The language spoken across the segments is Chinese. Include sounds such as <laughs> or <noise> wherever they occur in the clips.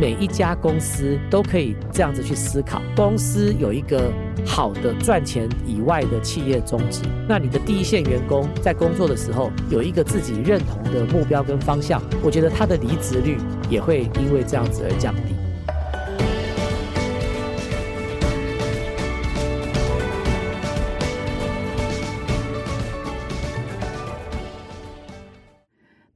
每一家公司都可以这样子去思考，公司有一个好的赚钱以外的企业宗旨，那你的第一线员工在工作的时候有一个自己认同的目标跟方向，我觉得他的离职率也会因为这样子而降低。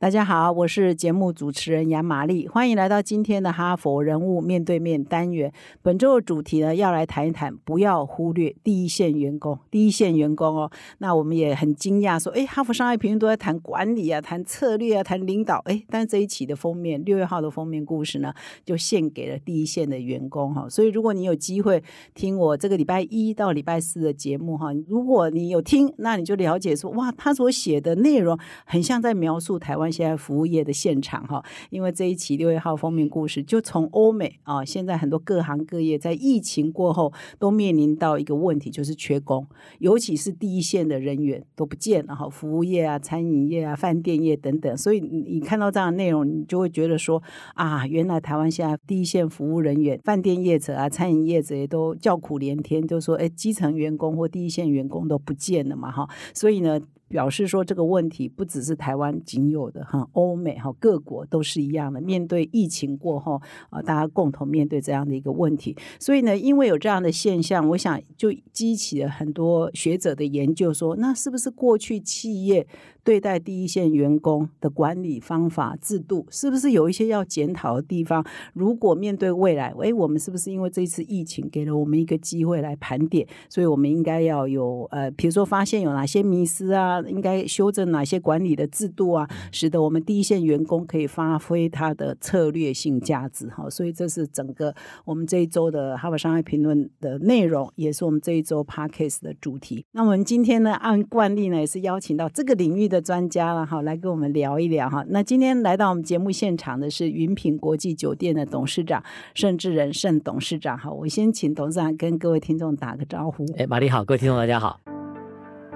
大家好，我是节目主持人杨玛丽，欢迎来到今天的哈佛人物面对面单元。本周的主题呢，要来谈一谈，不要忽略第一线员工。第一线员工哦，那我们也很惊讶，说，哎，哈佛商业评论都在谈管理啊，谈策略啊，谈领导，哎，但这一期的封面，六月号的封面故事呢，就献给了第一线的员工哈。所以，如果你有机会听我这个礼拜一到礼拜四的节目哈，如果你有听，那你就了解说，哇，他所写的内容很像在描述台湾。现在服务业的现场哈，因为这一期六月号封面故事就从欧美啊，现在很多各行各业在疫情过后都面临到一个问题，就是缺工，尤其是第一线的人员都不见了哈，服务业啊、餐饮业啊、饭店业等等，所以你看到这样的内容，你就会觉得说啊，原来台湾现在第一线服务人员、饭店业者啊、餐饮业者也都叫苦连天，就说哎，基层员工或第一线员工都不见了嘛哈，所以呢。表示说这个问题不只是台湾仅有的哈，欧美哈各国都是一样的。面对疫情过后啊，大家共同面对这样的一个问题，所以呢，因为有这样的现象，我想就激起了很多学者的研究，说那是不是过去企业？对待第一线员工的管理方法制度，是不是有一些要检讨的地方？如果面对未来，哎，我们是不是因为这次疫情给了我们一个机会来盘点？所以我们应该要有呃，比如说发现有哪些迷失啊，应该修正哪些管理的制度啊，使得我们第一线员工可以发挥他的策略性价值哈。所以这是整个我们这一周的哈佛商业评论的内容，也是我们这一周 podcast 的主题。那我们今天呢，按惯例呢，也是邀请到这个领域的。专家了哈，来跟我们聊一聊哈。那今天来到我们节目现场的是云品国际酒店的董事长盛志仁盛董事长哈。我先请董事长跟各位听众打个招呼。哎，玛丽好，各位听众大家好。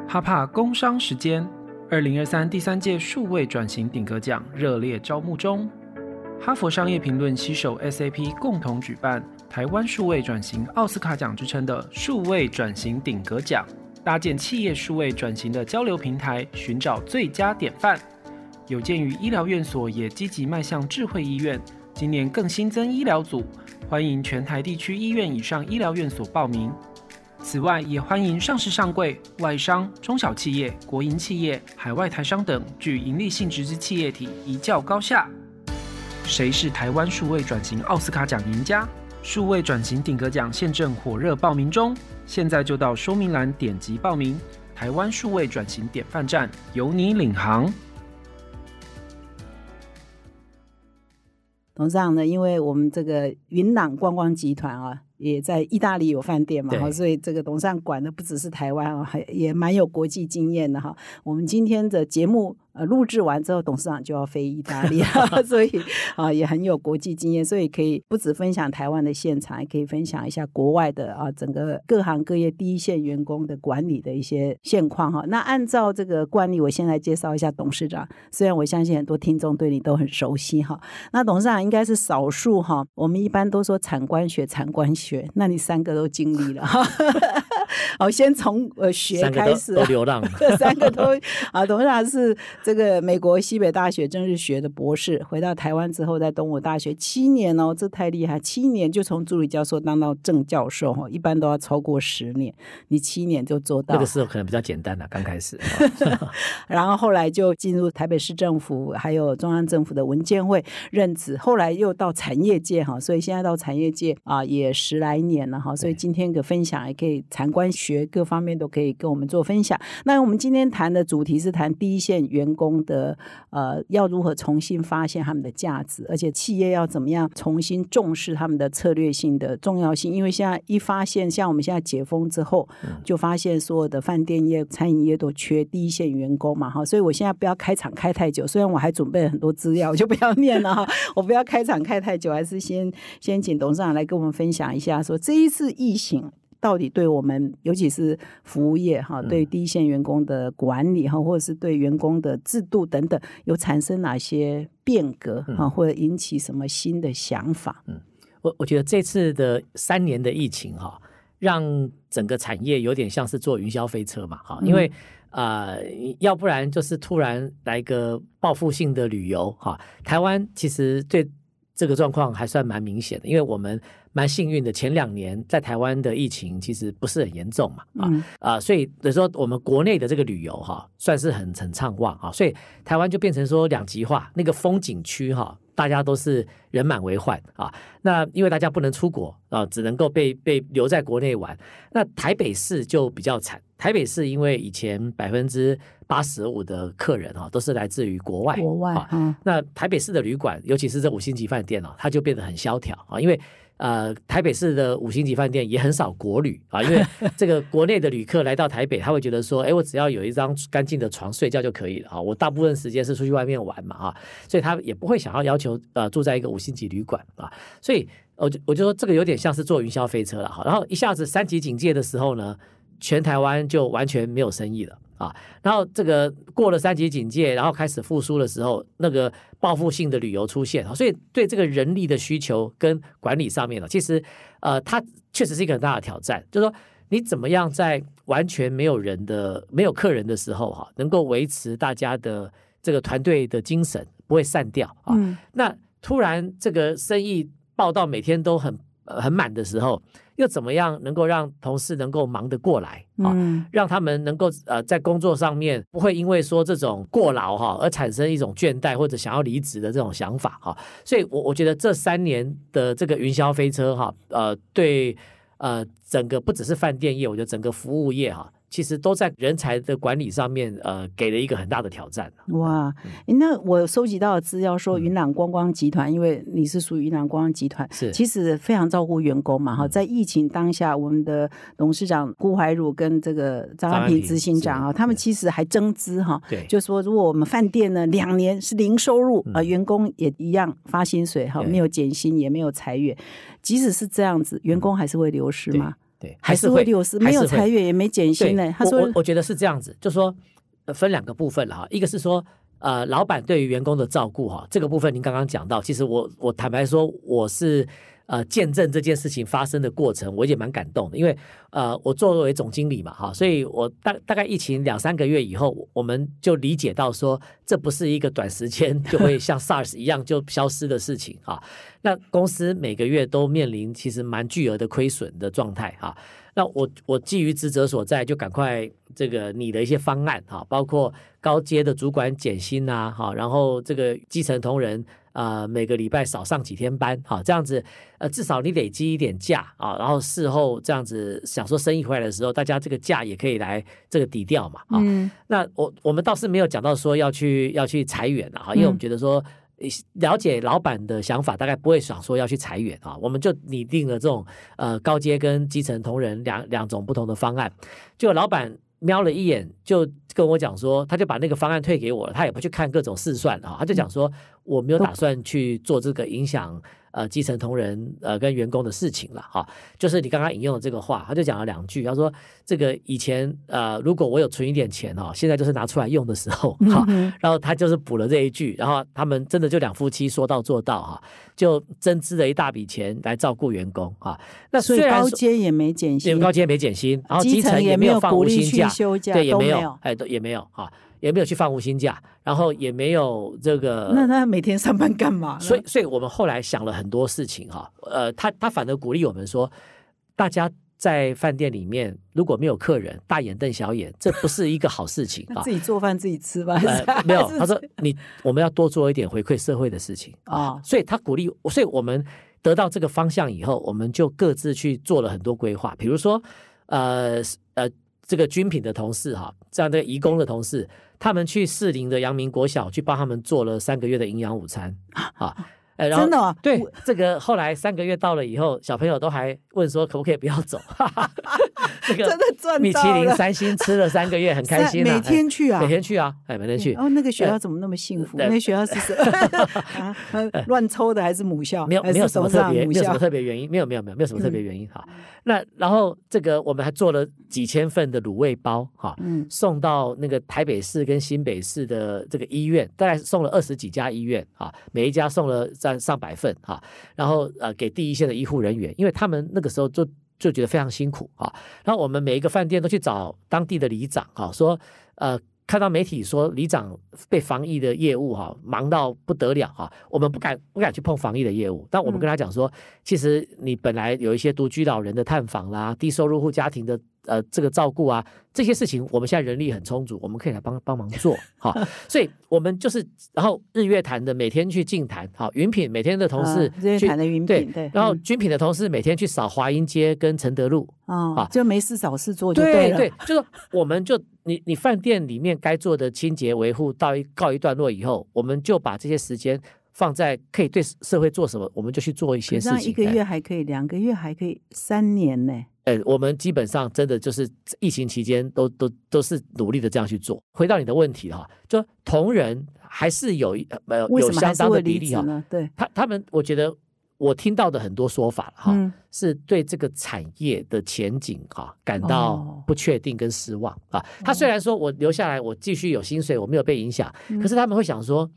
哈帕工商时间，二零二三第三届数位转型顶格奖热烈招募中。哈佛商业评论携手 SAP 共同举办台湾数位转型奥斯卡奖之称的数位转型顶格奖。搭建企业数位转型的交流平台，寻找最佳典范。有鉴于医疗院所也积极迈向智慧医院，今年更新增医疗组，欢迎全台地区医院以上医疗院所报名。此外，也欢迎上市上柜、外商、中小企业、国营企业、海外台商等具盈利性质之企业体一较高下。谁是台湾数位转型奥斯卡奖赢家？数位转型顶格奖现正火热报名中。现在就到说明栏点击报名，台湾数位转型典范站由你领航。董事长呢？因为我们这个云朗观光集团啊，也在意大利有饭店嘛，所以这个董事长管的不只是台湾啊，还也蛮有国际经验的哈。我们今天的节目。呃，录制完之后，董事长就要飞意大利，<laughs> 所以啊，也很有国际经验，所以可以不止分享台湾的现场，也可以分享一下国外的啊，整个各行各业第一线员工的管理的一些现况哈。那按照这个惯例，我先来介绍一下董事长，虽然我相信很多听众对你都很熟悉哈。那董事长应该是少数哈，我们一般都说产官学，产官学，那你三个都经历了哈。<laughs> 好，先从呃学开始，都流浪，<laughs> 三个都啊，董事长是。这个美国西北大学政治学的博士，回到台湾之后，在东吴大学七年哦，这太厉害，七年就从助理教授当到正教授哈，一般都要超过十年，你七年就做到。那个时候可能比较简单了，刚开始。<laughs> 然后后来就进入台北市政府，还有中央政府的文件会任职，后来又到产业界哈，所以现在到产业界啊也十来年了哈，所以今天的分享也可以参观学各方面都可以跟我们做分享。那我们今天谈的主题是谈第一线员。工的呃，要如何重新发现他们的价值，而且企业要怎么样重新重视他们的策略性的重要性？因为现在一发现，像我们现在解封之后，就发现所有的饭店业、餐饮业都缺第一线员工嘛，哈，所以我现在不要开场开太久，虽然我还准备了很多资料，我就不要念了哈，<laughs> 我不要开场开太久，还是先先请董事长来跟我们分享一下，说这一次疫情。到底对我们，尤其是服务业哈，对第一线员工的管理哈，或者是对员工的制度等等，有产生哪些变革哈，或者引起什么新的想法？嗯，我我觉得这次的三年的疫情哈，让整个产业有点像是坐云霄飞车嘛哈，因为啊，要不然就是突然来个报复性的旅游哈，台湾其实对。这个状况还算蛮明显的，因为我们蛮幸运的，前两年在台湾的疫情其实不是很严重嘛，啊啊，所以等于说我们国内的这个旅游哈，算是很很畅旺啊，所以台湾就变成说两极化，那个风景区哈，大家都是人满为患啊，那因为大家不能出国啊，只能够被被留在国内玩，那台北市就比较惨，台北市因为以前百分之八十五的客人哈都是来自于国外，国外啊，那台北市的旅馆，尤其是这五星级饭店哦，它就变得很萧条啊，因为呃台北市的五星级饭店也很少国旅啊，因为 <laughs> 这个国内的旅客来到台北，他会觉得说，哎，我只要有一张干净的床睡觉就可以了啊，我大部分时间是出去外面玩嘛啊，所以他也不会想要要求呃住在一个五星级旅馆啊，所以我就我就说这个有点像是坐云霄飞车了哈，然后一下子三级警戒的时候呢，全台湾就完全没有生意了。啊，然后这个过了三级警戒，然后开始复苏的时候，那个报复性的旅游出现啊，所以对这个人力的需求跟管理上面呢，其实呃，它确实是一个很大的挑战。就是说，你怎么样在完全没有人的、没有客人的时候哈，能够维持大家的这个团队的精神不会散掉啊？那突然这个生意报道每天都很很满的时候。又怎么样能够让同事能够忙得过来啊？让他们能够呃在工作上面不会因为说这种过劳哈而产生一种倦怠或者想要离职的这种想法哈。所以，我我觉得这三年的这个云霄飞车哈，呃，对呃整个不只是饭店业，我觉得整个服务业哈。其实都在人才的管理上面，呃，给了一个很大的挑战。哇，那我收集到的资料说，云南观光集团，因为你是属于云南观光集团，是其实非常照顾员工嘛。哈，在疫情当下，我们的董事长顾怀儒跟这个张安平执行长啊，他们其实还增资哈，对，就说如果我们饭店呢两年是零收入，啊，员工也一样发薪水哈，没有减薪也没有裁员，即使是这样子，员工还是会流失吗？对，还是会流失，没有裁员也没减薪呢。他说，我觉得是这样子，就说分两个部分了哈。一个是说，呃，老板对于员工的照顾哈，这个部分您刚刚讲到，其实我我坦白说，我是。呃，见证这件事情发生的过程，我也蛮感动的，因为呃，我作为总经理嘛，哈，所以我大大概疫情两三个月以后，我们就理解到说，这不是一个短时间就会像 SARS 一样就消失的事情啊。那公司每个月都面临其实蛮巨额的亏损的状态啊。那我我基于职责所在，就赶快这个拟的一些方案哈，包括高阶的主管减薪呐，哈，然后这个基层同仁。啊，每个礼拜少上几天班，哈，这样子，呃，至少你累积一点假啊，然后事后这样子想说生意回来的时候，大家这个假也可以来这个抵掉嘛，啊，那我我们倒是没有讲到说要去要去裁员啊，因为我们觉得说了解老板的想法，大概不会想说要去裁员啊，我们就拟定了这种呃高阶跟基层同仁两两种不同的方案，就老板。瞄了一眼，就跟我讲说，他就把那个方案退给我了，他也不去看各种试算啊，他就讲说，我没有打算去做这个影响。呃，基层同仁呃跟员工的事情了哈，就是你刚刚引用的这个话，他就讲了两句，他说这个以前呃，如果我有存一点钱哦，现在就是拿出来用的时候哈，然后他就是补了这一句，然后他们真的就两夫妻说到做到哈，就增资了一大笔钱来照顾员工啊。那所以高阶也没减薪，高阶没减薪，然后基层也没有放无薪假，对，也没有，哎，都也没有哈。也没有去放无薪假，然后也没有这个。那他每天上班干嘛？所以，所以我们后来想了很多事情哈。呃，他他反而鼓励我们说，大家在饭店里面如果没有客人，大眼瞪小眼，这不是一个好事情啊。<laughs> 自己做饭自己吃吧。没有，他说你我们要多做一点回馈社会的事情啊。所以他鼓励，所以我们得到这个方向以后，我们就各自去做了很多规划。比如说，呃呃，这个军品的同事哈，这样的义工的同事。他们去士林的阳明国小去帮他们做了三个月的营养午餐。啊，真的对这个后来三个月到了以后，小朋友都还问说可不可以不要走，<laughs> <laughs> 这个真的赚米其林三星吃了三个月，很开心啊，每天去啊，哎每天去啊，哎，每天去。哦，那个学校怎么那么幸福？对。那学校是什 <laughs> 啊呃乱抽的还是母校？没有没有什么特别，没有什么特别原因，没有没有没有没有什么特别嗯原因哈。那然后这个我们还做了几千份的卤味包哈，嗯。送到那个台北市跟新北市的这个医院，大概送了二十几家医院啊，每一家送了在上百份哈，然后呃给第一线的医护人员，因为他们那个时候就就觉得非常辛苦啊。然后我们每一个饭店都去找当地的里长啊，说呃。看到媒体说里长被防疫的业务哈、忙到不得了哈、我们不敢不敢去碰防疫的业务，但我们跟他讲说，其实你本来有一些独居老人的探访啦，低收入户家庭的呃这个照顾啊，这些事情我们现在人力很充足，我们可以来帮帮忙做哈、<laughs> 所以我们就是然后日月潭的每天去净坛，好云品每天的同事啊日月潭的云品对对然后军品的同事每天去扫华阴街跟承德路，哦啊，就没事找事做就了。对对，就是我们就你你饭店里面该做的清洁维护到一告一段落以后，我们就把这些时间放在可以对社会做什么，我们就去做一些事情。一个哎月还可以，两个月还可以，三年呢。呃，我们基本上真的就是疫情期间都都都是努力的这样去做。回到你的问题哈，就同仁还是有一呃有相当的比例哈，职呢？对，他他们我觉得我听到的很多说法哈，嗯是对这个产业的前景哈、感哦到不确定跟失望啊。他虽然说我留下来，我继续有薪水，我没有被影响，嗯可是他们会想说，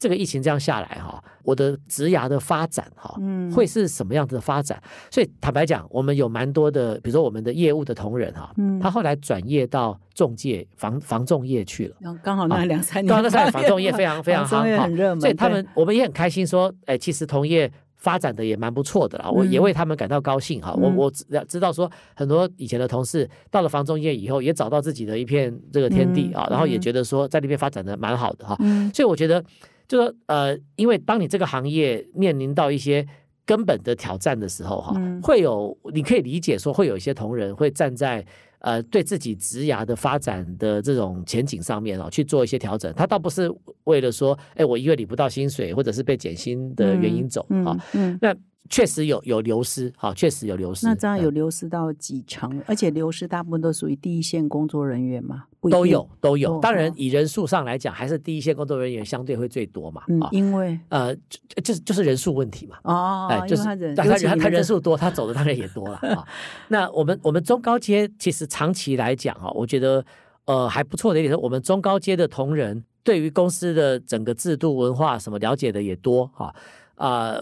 这个疫情这样下来哈、我的职涯的发展哈、嗯会是什么样子的发展？所以坦白讲，我们有蛮多的，比如说我们的业务的同仁哈、嗯他后来转业到中介房房仲业去了。刚好那两三年，刚好那三年房仲业非常非常房仲业夯哈很热门，所以他对们我们也很开心说，哎，其实同业发展的也蛮不错的啦，我也嗯为他们感到高兴哈。我嗯我知知道说，很多以前的同事到了房仲业以后，也找到自己的一片这个天地嗯啊，然后也嗯觉得说在那边发展的蛮好的哈。嗯所以我觉得，就说呃，因为当你这个行业面临到一些根本的挑战的时候，哈、嗯会有你可以理解说，会有一些同仁会站在呃对自己职涯的发展的这种前景上面哦去做一些调整。他倒不是为了说，哎，我一月领不到薪水，或者是被减薪的原因走啊、嗯嗯，那确实有有流失，好、确实有流失。那这样嗯有流失到几成？而且流失大部分都属于第一线工作人员嘛？都有，都有。哦当然哦，以人数上来讲，还是第一线工作人员相对会最多嘛。嗯啊，，因为呃，就就是就是人数问题嘛。哦，哎，就是他人，他他人数多，他走的当然也多了 <laughs> 啊。那我们我们中高阶其实长期来讲哈，我觉得呃还不错的一点是，我们中高阶的同仁对于公司的整个制度文化什么了解的也多哈啊、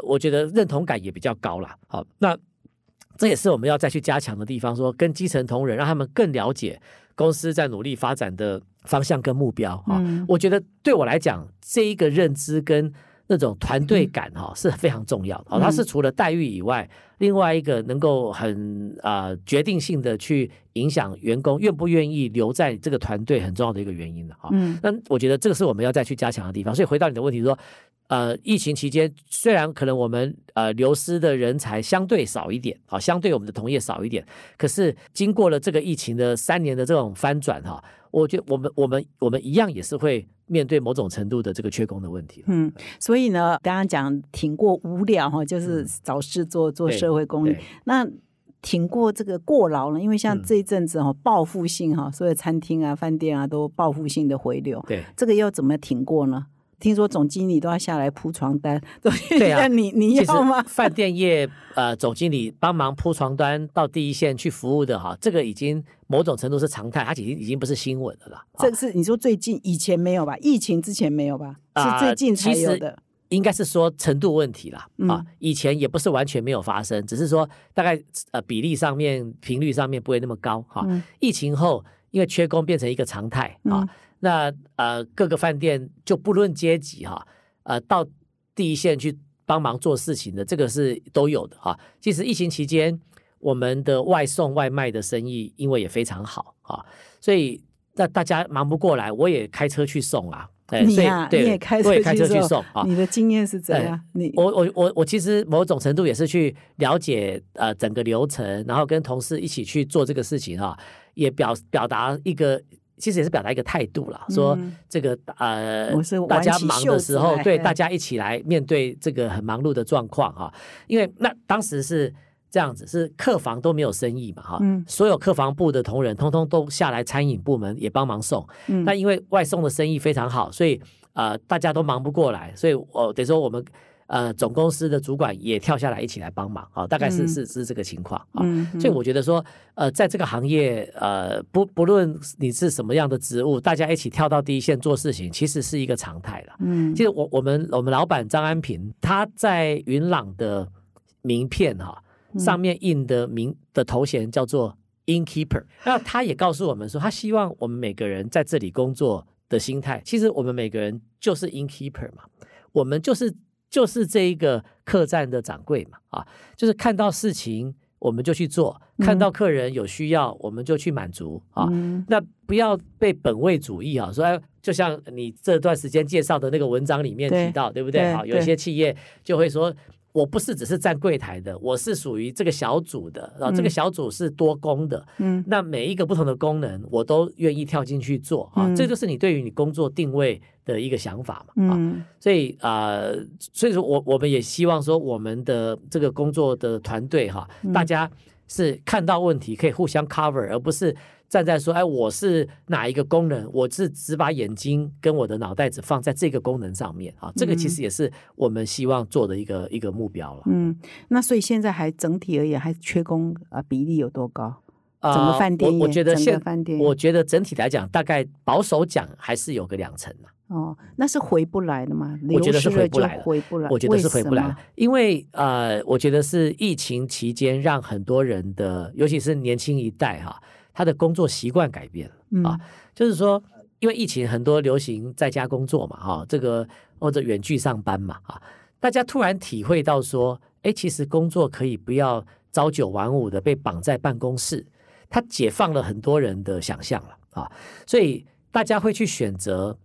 我觉得认同感也比较高啦。好，那这也是我们要再去加强的地方，说跟基层同仁让他们更了解公司在努力发展的方向跟目标啊。嗯我觉得对我来讲，这一个认知跟那种团队感哈、是非常重要的。哦，它是除了待遇以外，另外一个能够很啊、决定性的去影响员工愿不愿意留在这个团队很重要的一个原因的哈。嗯那我觉得这个是我们要再去加强的地方。所以回到你的问题说，呃，疫情期间虽然可能我们呃流失的人才相对少一点，啊，相对我们的同业少一点，可是经过了这个疫情的三年的这种翻转哈，我觉得我们我们我们一样也是会面对某种程度的这个缺工的问题。嗯，所以呢，刚刚讲挺过无聊哈，就是找事做，做社会公益。那挺过这个过劳呢？因为像嗯这一阵子哈，报复性哈，所有餐厅啊、饭店啊都报复性的回流，对这个要怎么挺过呢？听说总经理都要下来铺床单，<laughs> 对啊你你要吗？<laughs> 饭店业呃总经理帮忙铺床单到第一线去服务的哈，这个已经某种程度是常态，它已经已经不是新闻了啦。啊这是你说最近以前没有吧？疫情之前没有吧？啊是最近才有的。应该是说程度问题啦，嗯啊，以前也不是完全没有发生，只是说大概呃比例上面、频率上面不会那么高哈。嗯疫情后，因为缺工变成一个常态啊，嗯那呃各个饭店就不论阶级哈，呃到第一线去帮忙做事情的，这个是都有的哈。其实疫情期间，我们的外送外卖的生意因为也非常好啊，所以那大家忙不过来，我也开车去送啊。对你也开车我也开车去送送啊。你的经验是怎哎样？你我我我我其实某种程度也是去了解呃整个流程，然后跟同事一起去做这个事情啊、也表表达一个。其实也是表达一个态度啦，说嗯这个呃，大家忙的时候对哎大家一起来面对这个很忙碌的状况哈。因为那当时是这样子，是客房都没有生意嘛，哈，嗯所有客房部的同仁通通都下来餐饮部门也帮忙送。嗯那因为外送的生意非常好，所以呃大家都忙不过来，所以我、等于说我们呃总公司的主管也跳下来一起来帮忙啊，大概是、嗯是是这个情况啊。嗯，所以我觉得说，呃，在这个行业，呃，不不论你是什么样的职务，大家一起跳到第一线做事情，其实是一个常态了。嗯其实我我们我们老板张安平，他在云朗的名片哈、嗯上面印的名的头衔叫做 innkeeper，那他也告诉我们说，他希望我们每个人在这里工作的心态，其实我们每个人就是 innkeeper 嘛，我们就是就是这一个客栈的掌柜嘛，啊，就是看到事情我们就去做，看到客人有需要我们就去满足啊，嗯那不要被本位主义啊，说哎，就像你这段时间介绍的那个文章里面提到，对不对？对好，有一些企业就会说。我不是只是站柜台的，我是属于这个小组的，然后这个嗯。小组是多工的，嗯。那每一个不同的功能，我都愿意跳进去做啊，嗯。这就是你对于你工作定位的一个想法嘛啊，嗯。所以啊、呃所以说我我们也希望说我们的这个工作的团队哈，嗯。大家是看到问题可以互相 cover，而不是站在说，哎，我是哪一个功能，我是只把眼睛跟我的脑袋只放在这个功能上面啊，这个其实也是我们希望做的一个一个目标了。嗯，那所以现在还整体而言还缺工啊比例有多高？啊整个饭店业我我觉得整个现饭店业我觉得整体来讲，大概保守讲还是有个两成啊哦，那是回不来的嘛？我觉得是回不来了回不来，我觉得是回不来了，因为呃，我觉得是疫情期间让很多人的，尤其是年轻一代哈，他的工作习惯改变了。嗯啊就是说，因为疫情很多流行在家工作嘛，哈，这个或者远距上班嘛，啊，大家突然体会到说，哎，其实工作可以不要朝九晚五的被绑在办公室，他解放了很多人的想象了啊，所以大家会去选择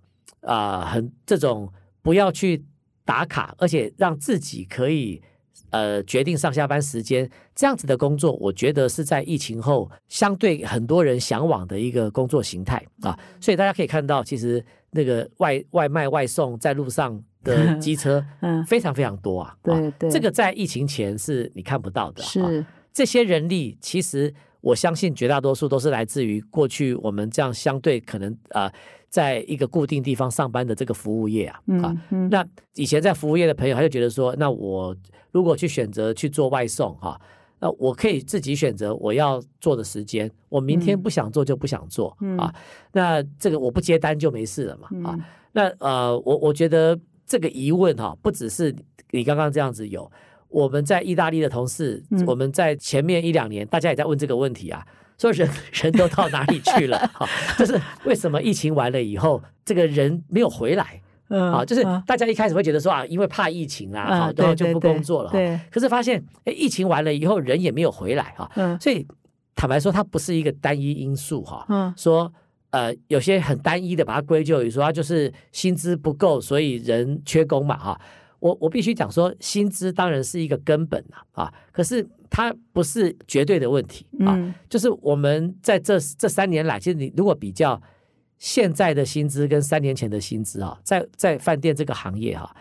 啊、很这种不要去打卡，而且让自己可以。呃，决定上下班时间这样子的工作，我觉得是在疫情后相对很多人向往的一个工作形态啊。所以大家可以看到，其实那个外外卖外送在路上的机车 <laughs> 嗯，非常非常多啊。啊对对，这个在疫情前是你看不到的。啊是这些人力，其实我相信绝大多数都是来自于过去我们这样相对可能啊、呃在一个固定地方上班的这个服务业啊啊。那以前在服务业的朋友，他就觉得说，那我如果去选择去做外送哈，那我可以自己选择我要做的时间，我明天嗯不想做就不想做、嗯啊。那这个我不接单就没事了嘛啊。嗯那呃，我我觉得这个疑问哈、不只是你刚刚这样子有，我们在意大利的同事，嗯我们在前面一两年，大家也在问这个问题啊，说人 <laughs> 人都到哪里去了？哈、就是为什么疫情完了以后，这个人没有回来？嗯啊，就是嗯大家一开始会觉得说啊，因为怕疫情啦，啊好，然后就不工作了。哈对，可是发现，哎，疫情完了以后，人也没有回来哈，嗯所以坦白说，它不是一个单一因素哈。嗯说呃，有些很单一的把它归咎于说，它就是薪资不够，所以人缺工嘛哈。我我必须讲说，薪资当然是一个根本啊啊，可是它不是绝对的问题啊。嗯就是我们在这这三年来，其实你如果比较现在的薪资跟三年前的薪资啊，在在饭店这个行业哈、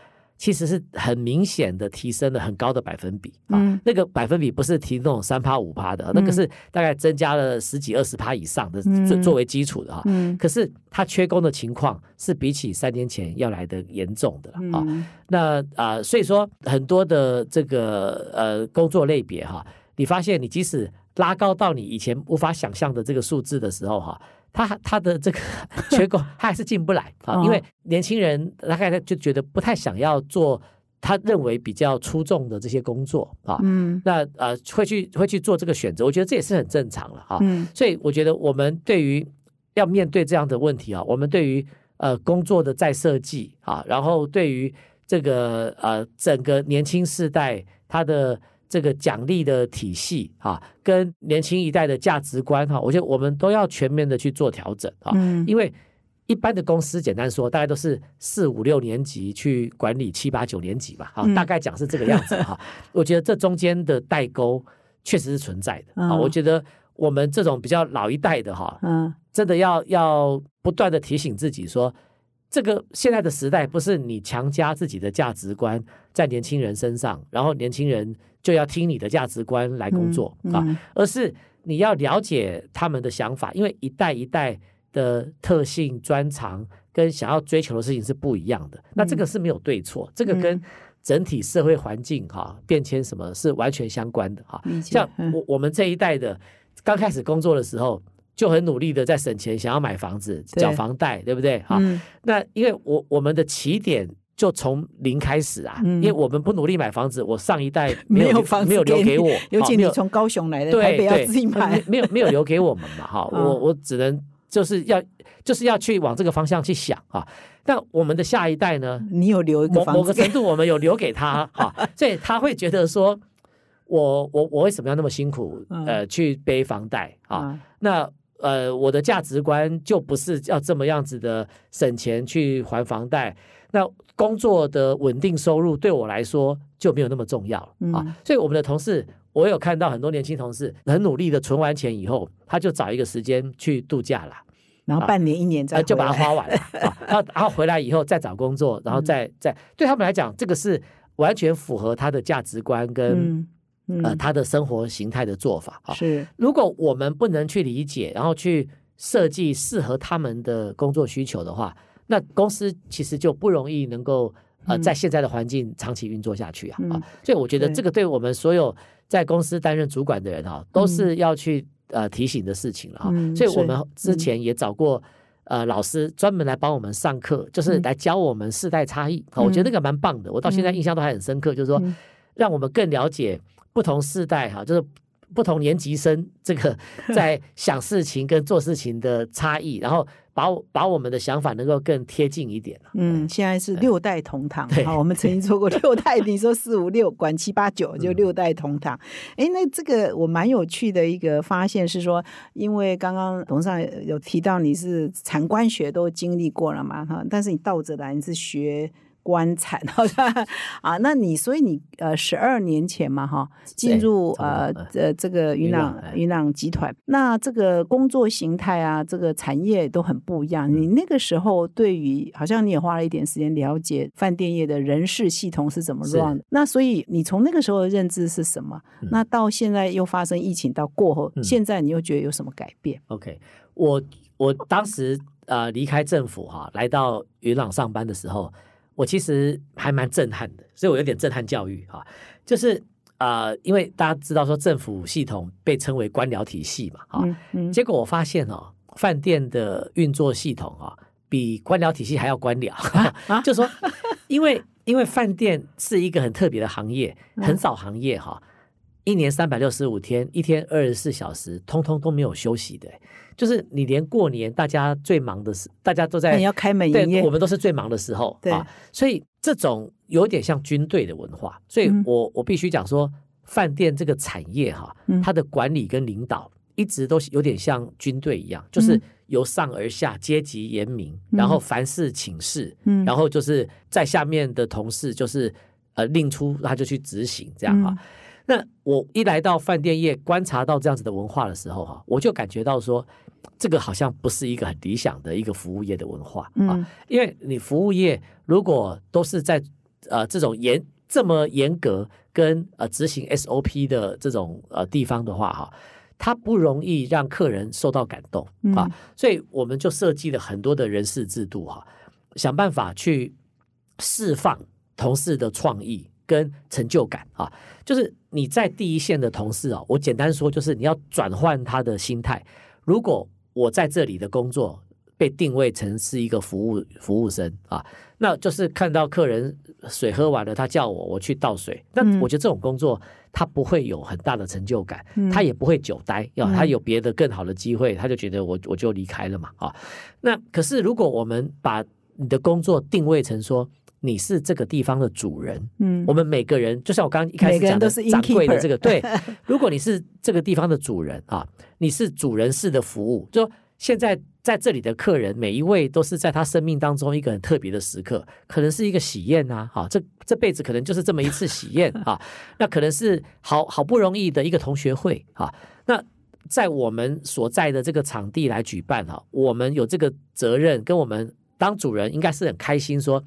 其实是很明显的提升了很高的百分比啊。嗯。那个百分比不是提那种三趴五趴的，那个嗯。是大概增加了十几二十趴以上的嗯。作作为基础的哈、嗯。可是它缺工的情况是比起三年前要来的严重的了啊。嗯那啊、所以说很多的这个呃工作类别哈，你发现你即使拉高到你以前无法想象的这个数字的时候哈，他他的这个 <laughs> 缺口他还是进不来啊，哦因为年轻人大概就觉得不太想要做他认为比较出众的这些工作啊，嗯那呃会去会去做这个选择，我觉得这也是很正常了哈。嗯所以我觉得我们对于要面对这样的问题啊，我们对于呃工作的再设计啊，然后对于这个呃整个年轻世代他的这个奖励的体系啊，跟年轻一代的价值观哈、我觉得我们都要全面的去做调整啊，嗯因为。一般的公司，简单说，大概都是四五六年级去管理七八九年级吧，哈、嗯大概讲是这个样子 <laughs> 哈。我觉得这中间的代沟确实是存在的啊。嗯我觉得我们这种比较老一代的哈，嗯真的要要不断的提醒自己说，这个现在的时代不是你强加自己的价值观在年轻人身上，然后年轻人就要听你的价值观来工作、啊，嗯而是你要了解他们的想法，因为一代一代的特性、专长跟想要追求的事情是不一样的。那这个是没有对错，这个跟嗯整体社会环境哈、变迁什么是完全相关的哈、像嗯我我们这一代的刚开始工作的时候。就很努力的在省钱，想要买房子、对缴房贷，对不对？哈、嗯那因为我我们的起点就从零开始啊，嗯因为我们不努力买房子，我上一代 <laughs> 有没有房子没有留给我，<laughs> 尤其你从高雄来的，对台北要对自己买没，没有没有留给我们嘛，哈，<laughs> 嗯我我只能就是要就是要去往这个方向去想啊。但我们的下一代呢，你有留一个某房子给某个程度我们有留给他哈，所以他会觉得说，我我我为什么要那么辛苦嗯呃去背房贷啊？啊？那呃，我的价值观就不是要这么样子的省钱去还房贷。那工作的稳定收入对我来说就没有那么重要了、嗯啊。所以我们的同事，我有看到很多年轻同事很努力的存完钱以后，他就找一个时间去度假了，然后半年一年再呃，就把它花完了啊。<laughs> 然后然后回来以后再找工作，然后再再对他们来讲，这个是完全符合他的价值观跟、嗯嗯呃他的生活形态的做法啊。是如果我们不能去理解，然后去设计适合他们的工作需求的话，那公司其实就不容易能够呃嗯在现在的环境长期运作下去啊嗯啊。所以我觉得这个对我们所有在公司担任主管的人啊，都是要去呃提醒的事情了啊。嗯所以我们之前也找过。呃，老师专门来帮我们上课，就是嗯来教我们世代差异。好，我觉得那个蛮棒的，我到现在嗯印象都还很深刻。就是说嗯，让我们更了解不同世代哈，就是不同年级生 <laughs> 这个在想事情跟做事情的差异，<laughs> 然后把我把我们的想法能够更贴近一点了。嗯，现在是六代同堂对好，我们曾经说过 <laughs> 六代，你说四五六管七八九就嗯六代同堂。哎、那这个我蛮有趣的一个发现是说，因为刚刚董事长有提到你是产官学都经历过了嘛哈，但是你倒着来你是学。官产好像啊，那你所以你呃十二年前嘛哈进入呃呃这个云朗云朗集团，那这个工作形态啊，这个产业都很不一样。你那个时候对于好像你也花了一点时间了解饭店业的人事系统是怎么是 run 的，那所以你从那个时候的认知是什么？嗯那到现在又发生疫情到过后，嗯现在你又觉得有什么改变？OK，我我当时呃离开政府哈、来到云朗上班的时候，我其实还蛮震撼的，所以我有点震撼教育哈、就是呃，因为大家知道说政府系统被称为官僚体系嘛哈、嗯嗯，结果我发现哦，饭店的运作系统啊、比官僚体系还要官僚，啊。<laughs> 就说因为因为饭店是一个很特别的行业，嗯。很少行业哈、一年三百六十五天，一天二十四小时，通通都没有休息的。就是你连过年大家最忙的时，大家都在你要开门对营，业。我，们都是最忙的时候对。啊，所以这种有点像军队的文化，所以嗯。我我必须讲说，饭店这个产业哈嗯，它的管理跟领导一直都有点像军队一样，就是嗯由上而下，阶级严明，嗯。然后凡事请示，嗯。然后就是在下面的同事就是呃令出他就去执行这样哈。嗯那我一来到饭店业，观察到这样子的文化的时候哈，我就感觉到说，这个好像不是一个很理想的一个服务业的文化啊。嗯因为你服务业如果都是在呃这种严这么严格跟呃执行 SOP 的这种呃地方的话哈，它不容易让客人受到感动啊，嗯所以我们就设计了很多的人事制度哈，想办法去释放同事的创意跟成就感啊，就是你在第一线的同事啊，我简单说就是你要转换他的心态，如果我在这里的工作被定位成是一个服务服务生啊，那就是看到客人水喝完了，他叫我我去倒水，那嗯我觉得这种工作他不会有很大的成就感，嗯他也不会久待，要嗯他有别的更好的机会，他就觉得我我就离开了嘛啊。那可是如果我们把你的工作定位成说你是这个地方的主人，嗯。我们每个人，就像我刚刚一开始讲的掌柜的这个，对，<laughs> 如果你是这个地方的主人啊，你是主人式的服务，就说现在在这里的客人每一位都是在他生命当中一个很特别的时刻，可能是一个喜宴啊，哈、这这辈子可能就是这么一次喜宴啊，那可能是好好不容易的一个同学会啊，那。在我们所在的这个场地来举办哈，我们有这个责任，跟我们当主人应该是很开心说，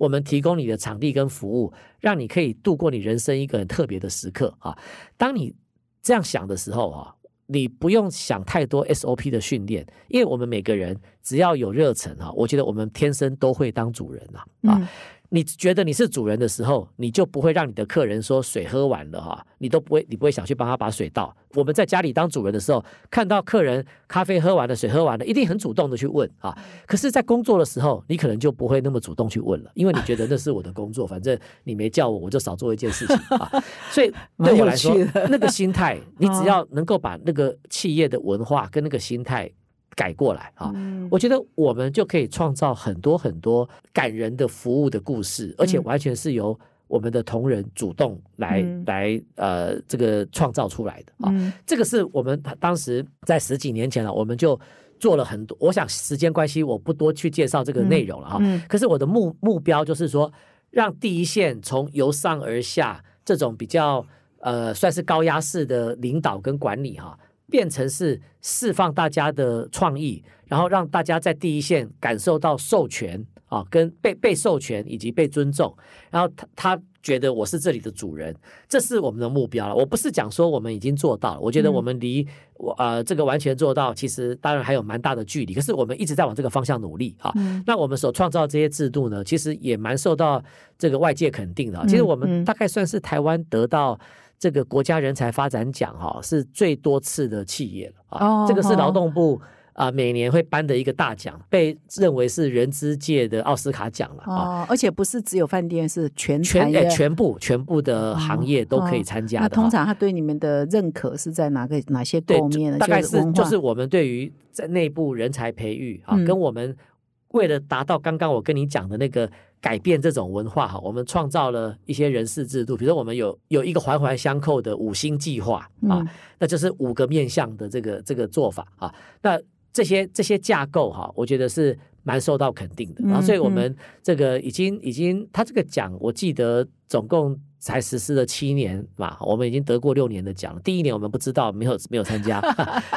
我们提供你的场地跟服务，让你可以度过你人生一个很特别的时刻啊。当你这样想的时候啊，你不用想太多 SOP 的训练，因为我们每个人只要有热忱啊，我觉得我们天生都会当主人啊啊。你觉得你是主人的时候，你就不会让你的客人说水喝完了哈，你都不会，你不会想去帮他把水倒。我们在家里当主人的时候，看到客人咖啡喝完了，水喝完了，一定很主动的去问啊。可是，在工作的时候，你可能就不会那么主动去问了，因为你觉得那是我的工作，反正你没叫我，我就少做一件事情啊。所以 <laughs> 对我来说，那个心态，你 <laughs> 只要能够把那个企业的文化跟那个心态。改过来啊！我觉得我们就可以创造很多很多感人的服务的故事，而且完全是由我们的同仁主动来来呃这个创造出来的啊！这个是我们当时在十几年前了，我们就做了很多。我想时间关系，我不多去介绍这个内容了啊。可是我的目目标就是说，让第一线从由上而下这种比较呃算是高压式的领导跟管理哈。变成是释放大家的创意，然后让大家在第一线感受到授权啊，跟被被授权以及被尊重，然后他他觉得我是这里的主人，这是我们的目标了。我不是讲说我们已经做到了，我觉得我们离我呃这个完全做到，其实当然还有蛮大的距离。可是我们一直在往这个方向努力啊。那我们所创造这些制度呢，其实也蛮受到这个外界肯定的。其实我们大概算是台湾得到。这个国家人才发展奖哈是最多次的企业了啊，这个是劳动部啊每年会颁的一个大奖，被认为是人资界的奥斯卡奖了啊，而且不是只有饭店，是全全全部全部的行业都可以参加。那通常他对你们的认可是在哪个哪些方面呢？大概是就是我们对于在内部人才培育啊，跟我们为了达到刚刚我跟你讲的那个。改变这种文化哈，我们创造了一些人事制度，比如说我们有有一个环环相扣的五星计划啊，那就是五个面向的这个这个做法啊，那这些这些架构哈，我觉得是蛮受到肯定的，然后所以我们这个已经已经他这个奖，我记得总共。才实施了七年嘛，我们已经得过六年的奖了。第一年我们不知道，没有没有参加，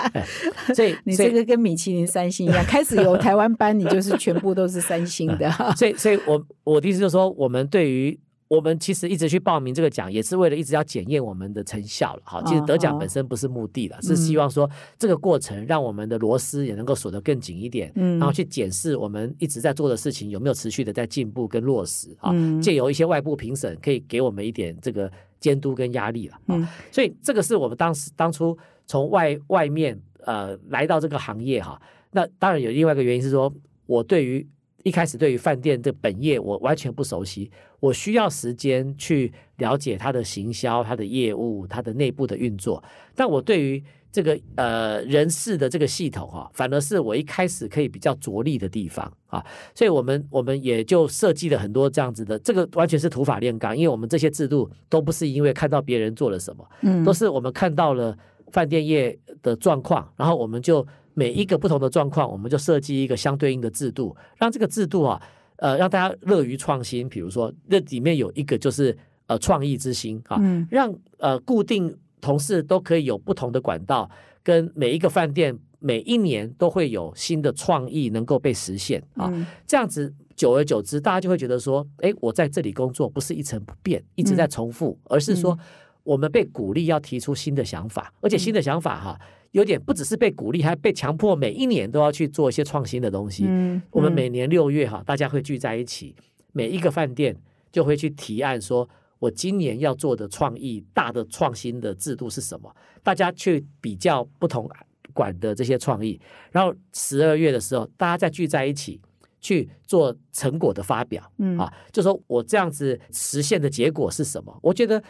<laughs> 所以你这个跟米其林三星一样，开始有台湾班，你就是全部都是三星的。所以，所以我我的意思就是说，我们对于。我们其实一直去报名这个奖，也是为了一直要检验我们的成效了。哈，其实得奖本身不是目的了，是希望说这个过程让我们的螺丝也能够锁得更紧一点，然后去检视我们一直在做的事情有没有持续的在进步跟落实啊。借由一些外部评审，可以给我们一点这个监督跟压力了。啊，所以这个是我们当时当初从外外面呃来到这个行业哈。那当然有另外一个原因是说，我对于一开始对于饭店的本业我完全不熟悉，我需要时间去了解它的行销、它的业务、它的内部的运作。但我对于这个呃人事的这个系统哈，反而是我一开始可以比较着力的地方啊。所以我们我们也就设计了很多这样子的，这个完全是土法炼钢，因为我们这些制度都不是因为看到别人做了什么，嗯，都是我们看到了饭店业的状况，然后我们就。每一个不同的状况，我们就设计一个相对应的制度，让这个制度啊，呃，让大家乐于创新。比如说，那里面有一个就是呃创意之星啊，让呃固定同事都可以有不同的管道，跟每一个饭店每一年都会有新的创意能够被实现啊。这样子久而久之，大家就会觉得说，哎，我在这里工作不是一成不变，一直在重复，而是说我们被鼓励要提出新的想法，而且新的想法哈。有点不只是被鼓励，还被强迫每一年都要去做一些创新的东西。嗯，我们每年六月哈，大家会聚在一起，每一个饭店就会去提案说，我今年要做的创意大的创新的制度是什么？大家去比较不同馆的这些创意，然后十二月的时候，大家再聚在一起去做成果的发表。嗯啊，就说我这样子实现的结果是什么？我觉得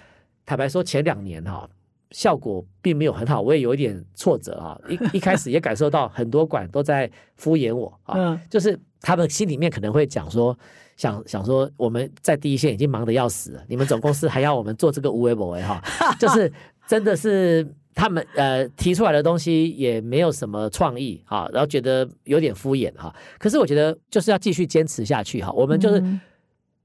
坦白说，前两年哈。效果并没有很好，我也有一点挫折啊。一一开始也感受到很多馆都在敷衍我啊，就是他们心里面可能会讲说，想想说我们在第一线已经忙得要死了，你们总公司还要我们做这个无为不为哈，<laughs> 就是真的是他们呃提出来的东西也没有什么创意啊，然后觉得有点敷衍哈。可是我觉得就是要继续坚持下去哈，我们就是。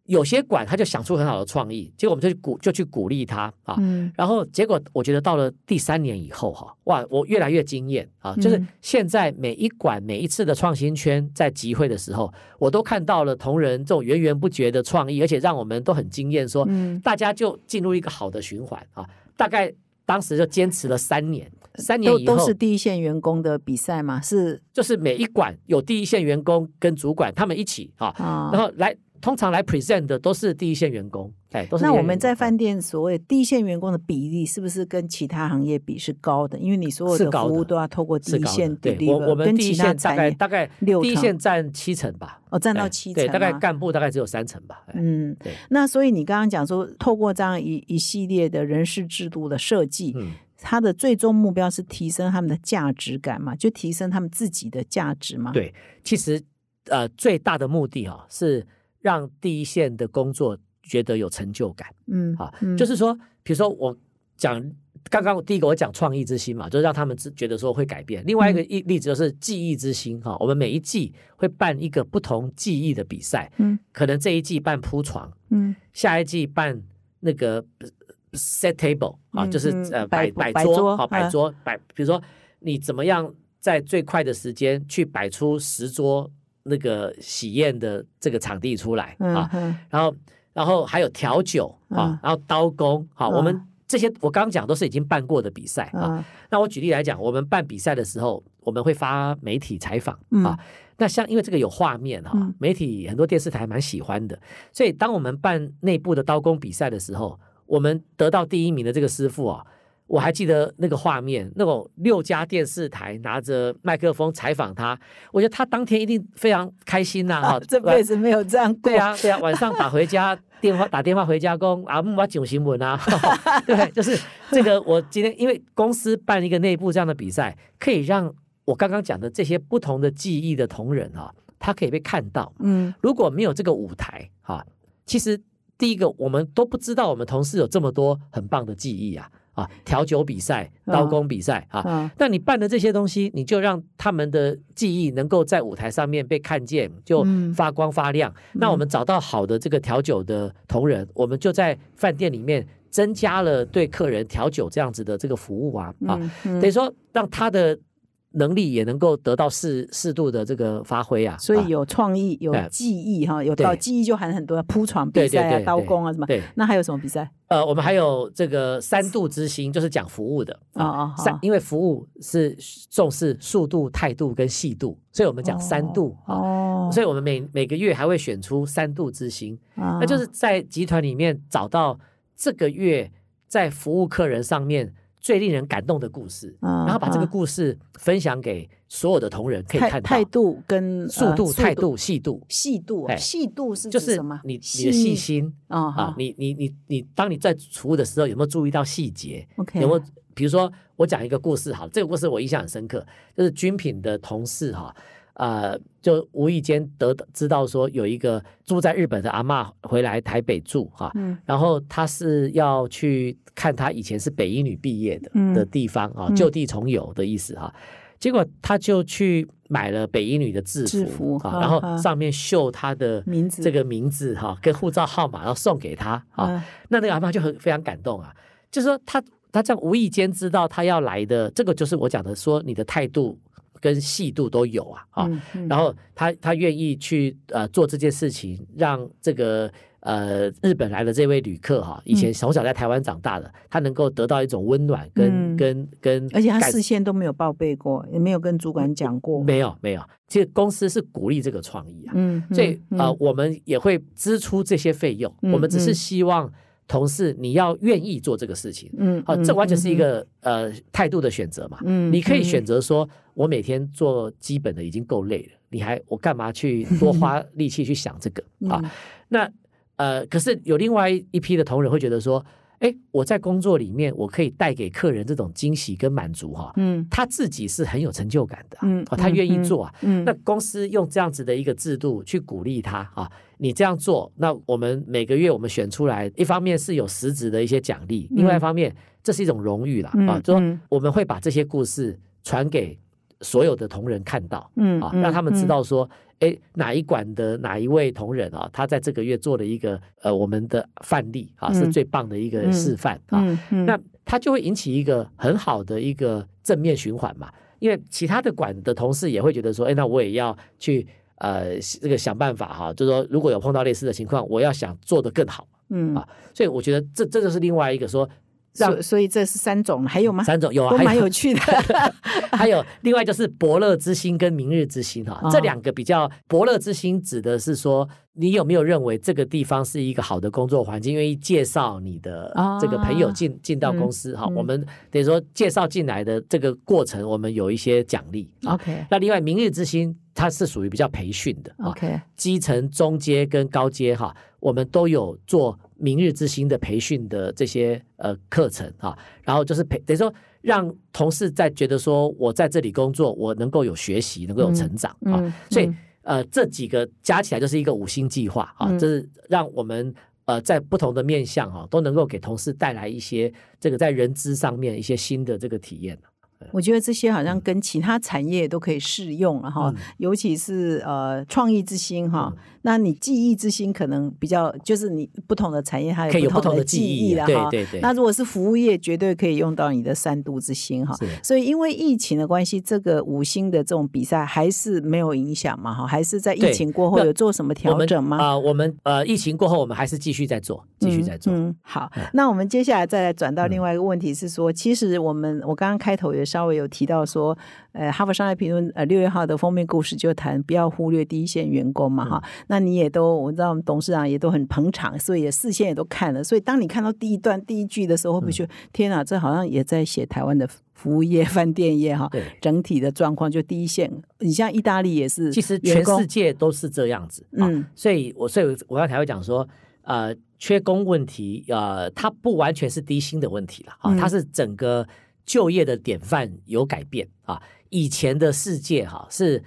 有些馆他就想出很好的创意，结果我们就去鼓就去鼓励他啊。嗯然后结果我觉得到了第三年以后哈，哇，我越来越惊艳啊！就是嗯现在每一馆每一次的创新圈在集会的时候，我都看到了同仁这种源源不绝的创意，而且让我们都很惊艳，说嗯大家就进入一个好的循环啊。大概当时就坚持了三年，三年以后都都是第一线员工的比赛嘛，是就是每一馆有第一线员工跟主管他们一起啊，啊。然后来通常来 present 的都是第一线员工，哎，都是那我们在饭店所谓第一线员工的比例，是不是跟其他行业比是高的？因为你所有的服务都要透过第一线的，对我我们第一线大概大概第一线占七成吧，哦占到哎七成、对，大概啊。干部大概只有三成吧，哎嗯对，那所以你刚刚讲说，透过这样一一系列的人事制度的设计，嗯，它的最终目标是提升他们的价值感嘛，就提升他们自己的价值嘛。，对，其实呃最大的目的哦、是让第一线的工作觉得有成就感嗯，啊，嗯就是说，比如说我讲。刚刚第一个我讲创意之心嘛，就是让他们自觉得说会改变。另外一个嗯一例子就是记忆之心哈、我们每一季会办一个不同记忆的比赛，嗯可能这一季办铺床，嗯下一季办那个呃 set table 啊，嗯就是嗯呃摆摆桌啊，摆嗯桌摆，比如说你怎么样在最快的时间去摆出十桌那个喜宴的这个场地出来啊，然后然后还有调酒啊嗯，然后刀工好，嗯我们这些我刚刚讲都是已经办过的比赛啊。嗯那我举例来讲，我们办比赛的时候，我们会发媒体采访嗯啊。那像因为这个有画面哈、嗯媒体很多电视台蛮喜欢的，所以当我们办内部的刀工比赛的时候，我们得到第一名的这个师傅啊，我还记得那个画面，那种六家电视台拿着麦克风采访他，我觉得他当天一定非常开心呐、<laughs> 哈、这辈子没有这样过。对啊，对啊，晚上打回家电话打电话回家公啊，我九新闻啊，<laughs> 对，就是这个。我今天因为公司办一个内部这样的比赛，可以让我刚刚讲的这些不同的技艺的同仁啊，他可以被看到。嗯如果没有这个舞台哈、其实第一个我们都不知道我们同事有这么多很棒的技艺啊啊，调酒比赛、刀工比赛啊，嗯。那你办的这些东西，你就让他们的记忆能够在舞台上面被看见，就嗯。发光发亮。那我们找到好的这个调酒的同仁，我们就在饭店里面增加了对客人调酒这样子的这个服务啊啊，等于说让他的能力也能够得到适适度的这个发挥啊。啊所以有创意、有哎技艺哈，有对。到技艺就含很多铺床比赛刀工啊什么。对，那还有什么比赛？呃，我们还有这个三度之星，就是讲服务的。哦哦，三因为服务是重视速度、态度跟细度，所以我们讲三度啊。哦，所以我们每每个月还会选出三度之星，那那就是在集团里面找到这个月在服务客人上面最令人感动的故事，嗯然后把这个嗯故事分享给所有的同仁可以看到态态。度跟速度、呃态度、细度，细度细度是就是什么？你你的细心哦啊好，你你你你，当你在服务的时候有没有注意到细节？OK 有没有？比如说，我讲一个故事，好，这个故事我印象很深刻，就是军品的同事哈，呃，就无意间得知道说有一个住在日本的阿嬷回来台北住哈，嗯然后他是要去看他以前是北一女毕业的、嗯的地方啊，嗯就地重游的意思哈。结果他就去买了北一女的制服制服啊，啊然后啊上面绣他的名字这个名字哈，跟护照号码，然后送给他啊。嗯那那个阿妈就很非常感动啊，就是说他他这样无意间知道他要来的，这个就是我讲的说你的态度跟细度都有啊啊。嗯嗯然后他他愿意去呃做这件事情，让这个呃日本来的这位旅客哈，以前从小在台湾长大的，他能够得到一种温暖跟、嗯跟跟，而且他事先都没有报备过，也没有跟主管讲过。没有没有，其实公司是鼓励这个创意啊，嗯，所以嗯呃，我们也会支出这些费用，嗯我们只是嗯希望同事你要愿意做这个事情。嗯，好，嗯这完全是一，嗯个呃态度的选择嘛。嗯你可以嗯选择说，我每天做基本的已经够累了，你还我干嘛去多花力气去想这个 <laughs> 啊？嗯那呃，可是有另外一批的同仁会觉得说，哎，我在工作里面我可以带给客人这种惊喜跟满足哈、嗯他自己是很有成就感的啊、嗯哦他愿意嗯做啊。嗯，那公司用这样子的一个制度去鼓励他啊，你这样做，那我们每个月我们选出来，一方面是有实质的一些奖励，另外一方面这是一种荣誉啦啊，就说嗯我们会把这些故事传给所有的同仁看到，啊，嗯啊让他们知嗯道说，哎、哪一馆的哪一位同仁啊，他在这个月做了一个呃我们的范例啊，是嗯最棒的一个嗯示范啊，那他就会引起一个很好的一个正面循环嘛。因为其他的馆的同事也会觉得说，哎，那我也要去呃这个想办法哈，就是说如果有碰到类似的情况，我要想做得更好。嗯啊所以我觉得这这就是另外一个说让所所以这是三种，还有吗？三种有啊，都还有蛮有趣的。<laughs> 还有另外就是伯乐之心跟明日之心哈、哦这两个比较伯乐之心指的是说你有没有认为这个地方是一个好的工作环境，愿意介绍你的这个朋友啊进、进到公司哈、嗯我们等于说介绍进来的这个过程，我们有一些奖励啊。OK 那另外明日之星它是属于比较培训的啊 OK，基层、中阶跟高阶哈，我们都有做明日之星的培训的这些呃课程啊，然后就是培等于说让同事在觉得说我在这里工作，我能够有学习，能够有成长啊，嗯，所以嗯呃这几个加起来就是一个五星计划啊，嗯这是让我们。呃，在不同的面向哈、都能够给同事带来一些这个在人资上面一些新的这个体验。我觉得这些好像跟其他产业都可以适用了哈，嗯。尤其是呃创意之星哈，嗯。那你记忆之星可能比较就是你不同的产业它有不同的记忆了哈。对对对。那如果是服务业，绝对可以用到你的三度之星哈。是。所以因为疫情的关系，这个五星的这种比赛还是没有影响嘛哈，还是在疫情过后有做什么调整吗？啊、我们呃疫情过后，我们还是继续在做，继续在做。嗯，嗯。好，那我们接下来再来转到另外一个问题是说，其实我们我刚刚开头也稍微有提到说，呃，哈佛商业评论呃六月号的封面故事就谈不要忽略第一线员工嘛哈。那你也都我知道我们董事长也都很捧场，所以也事先也都看了。所以当你看到第一段第一句的时候，会不会觉得、天啊，这好像也在写台湾的服务业、<laughs> 饭店业哈？对整体的状况就第一线，你像意大利也是，其实全世界都是这样子，嗯嗯，所以我所以我刚才会讲说，呃，缺工问题，呃，它不完全是低薪的问题了啊，嗯它是整个就业的典范有改变啊。以前的世界哈、是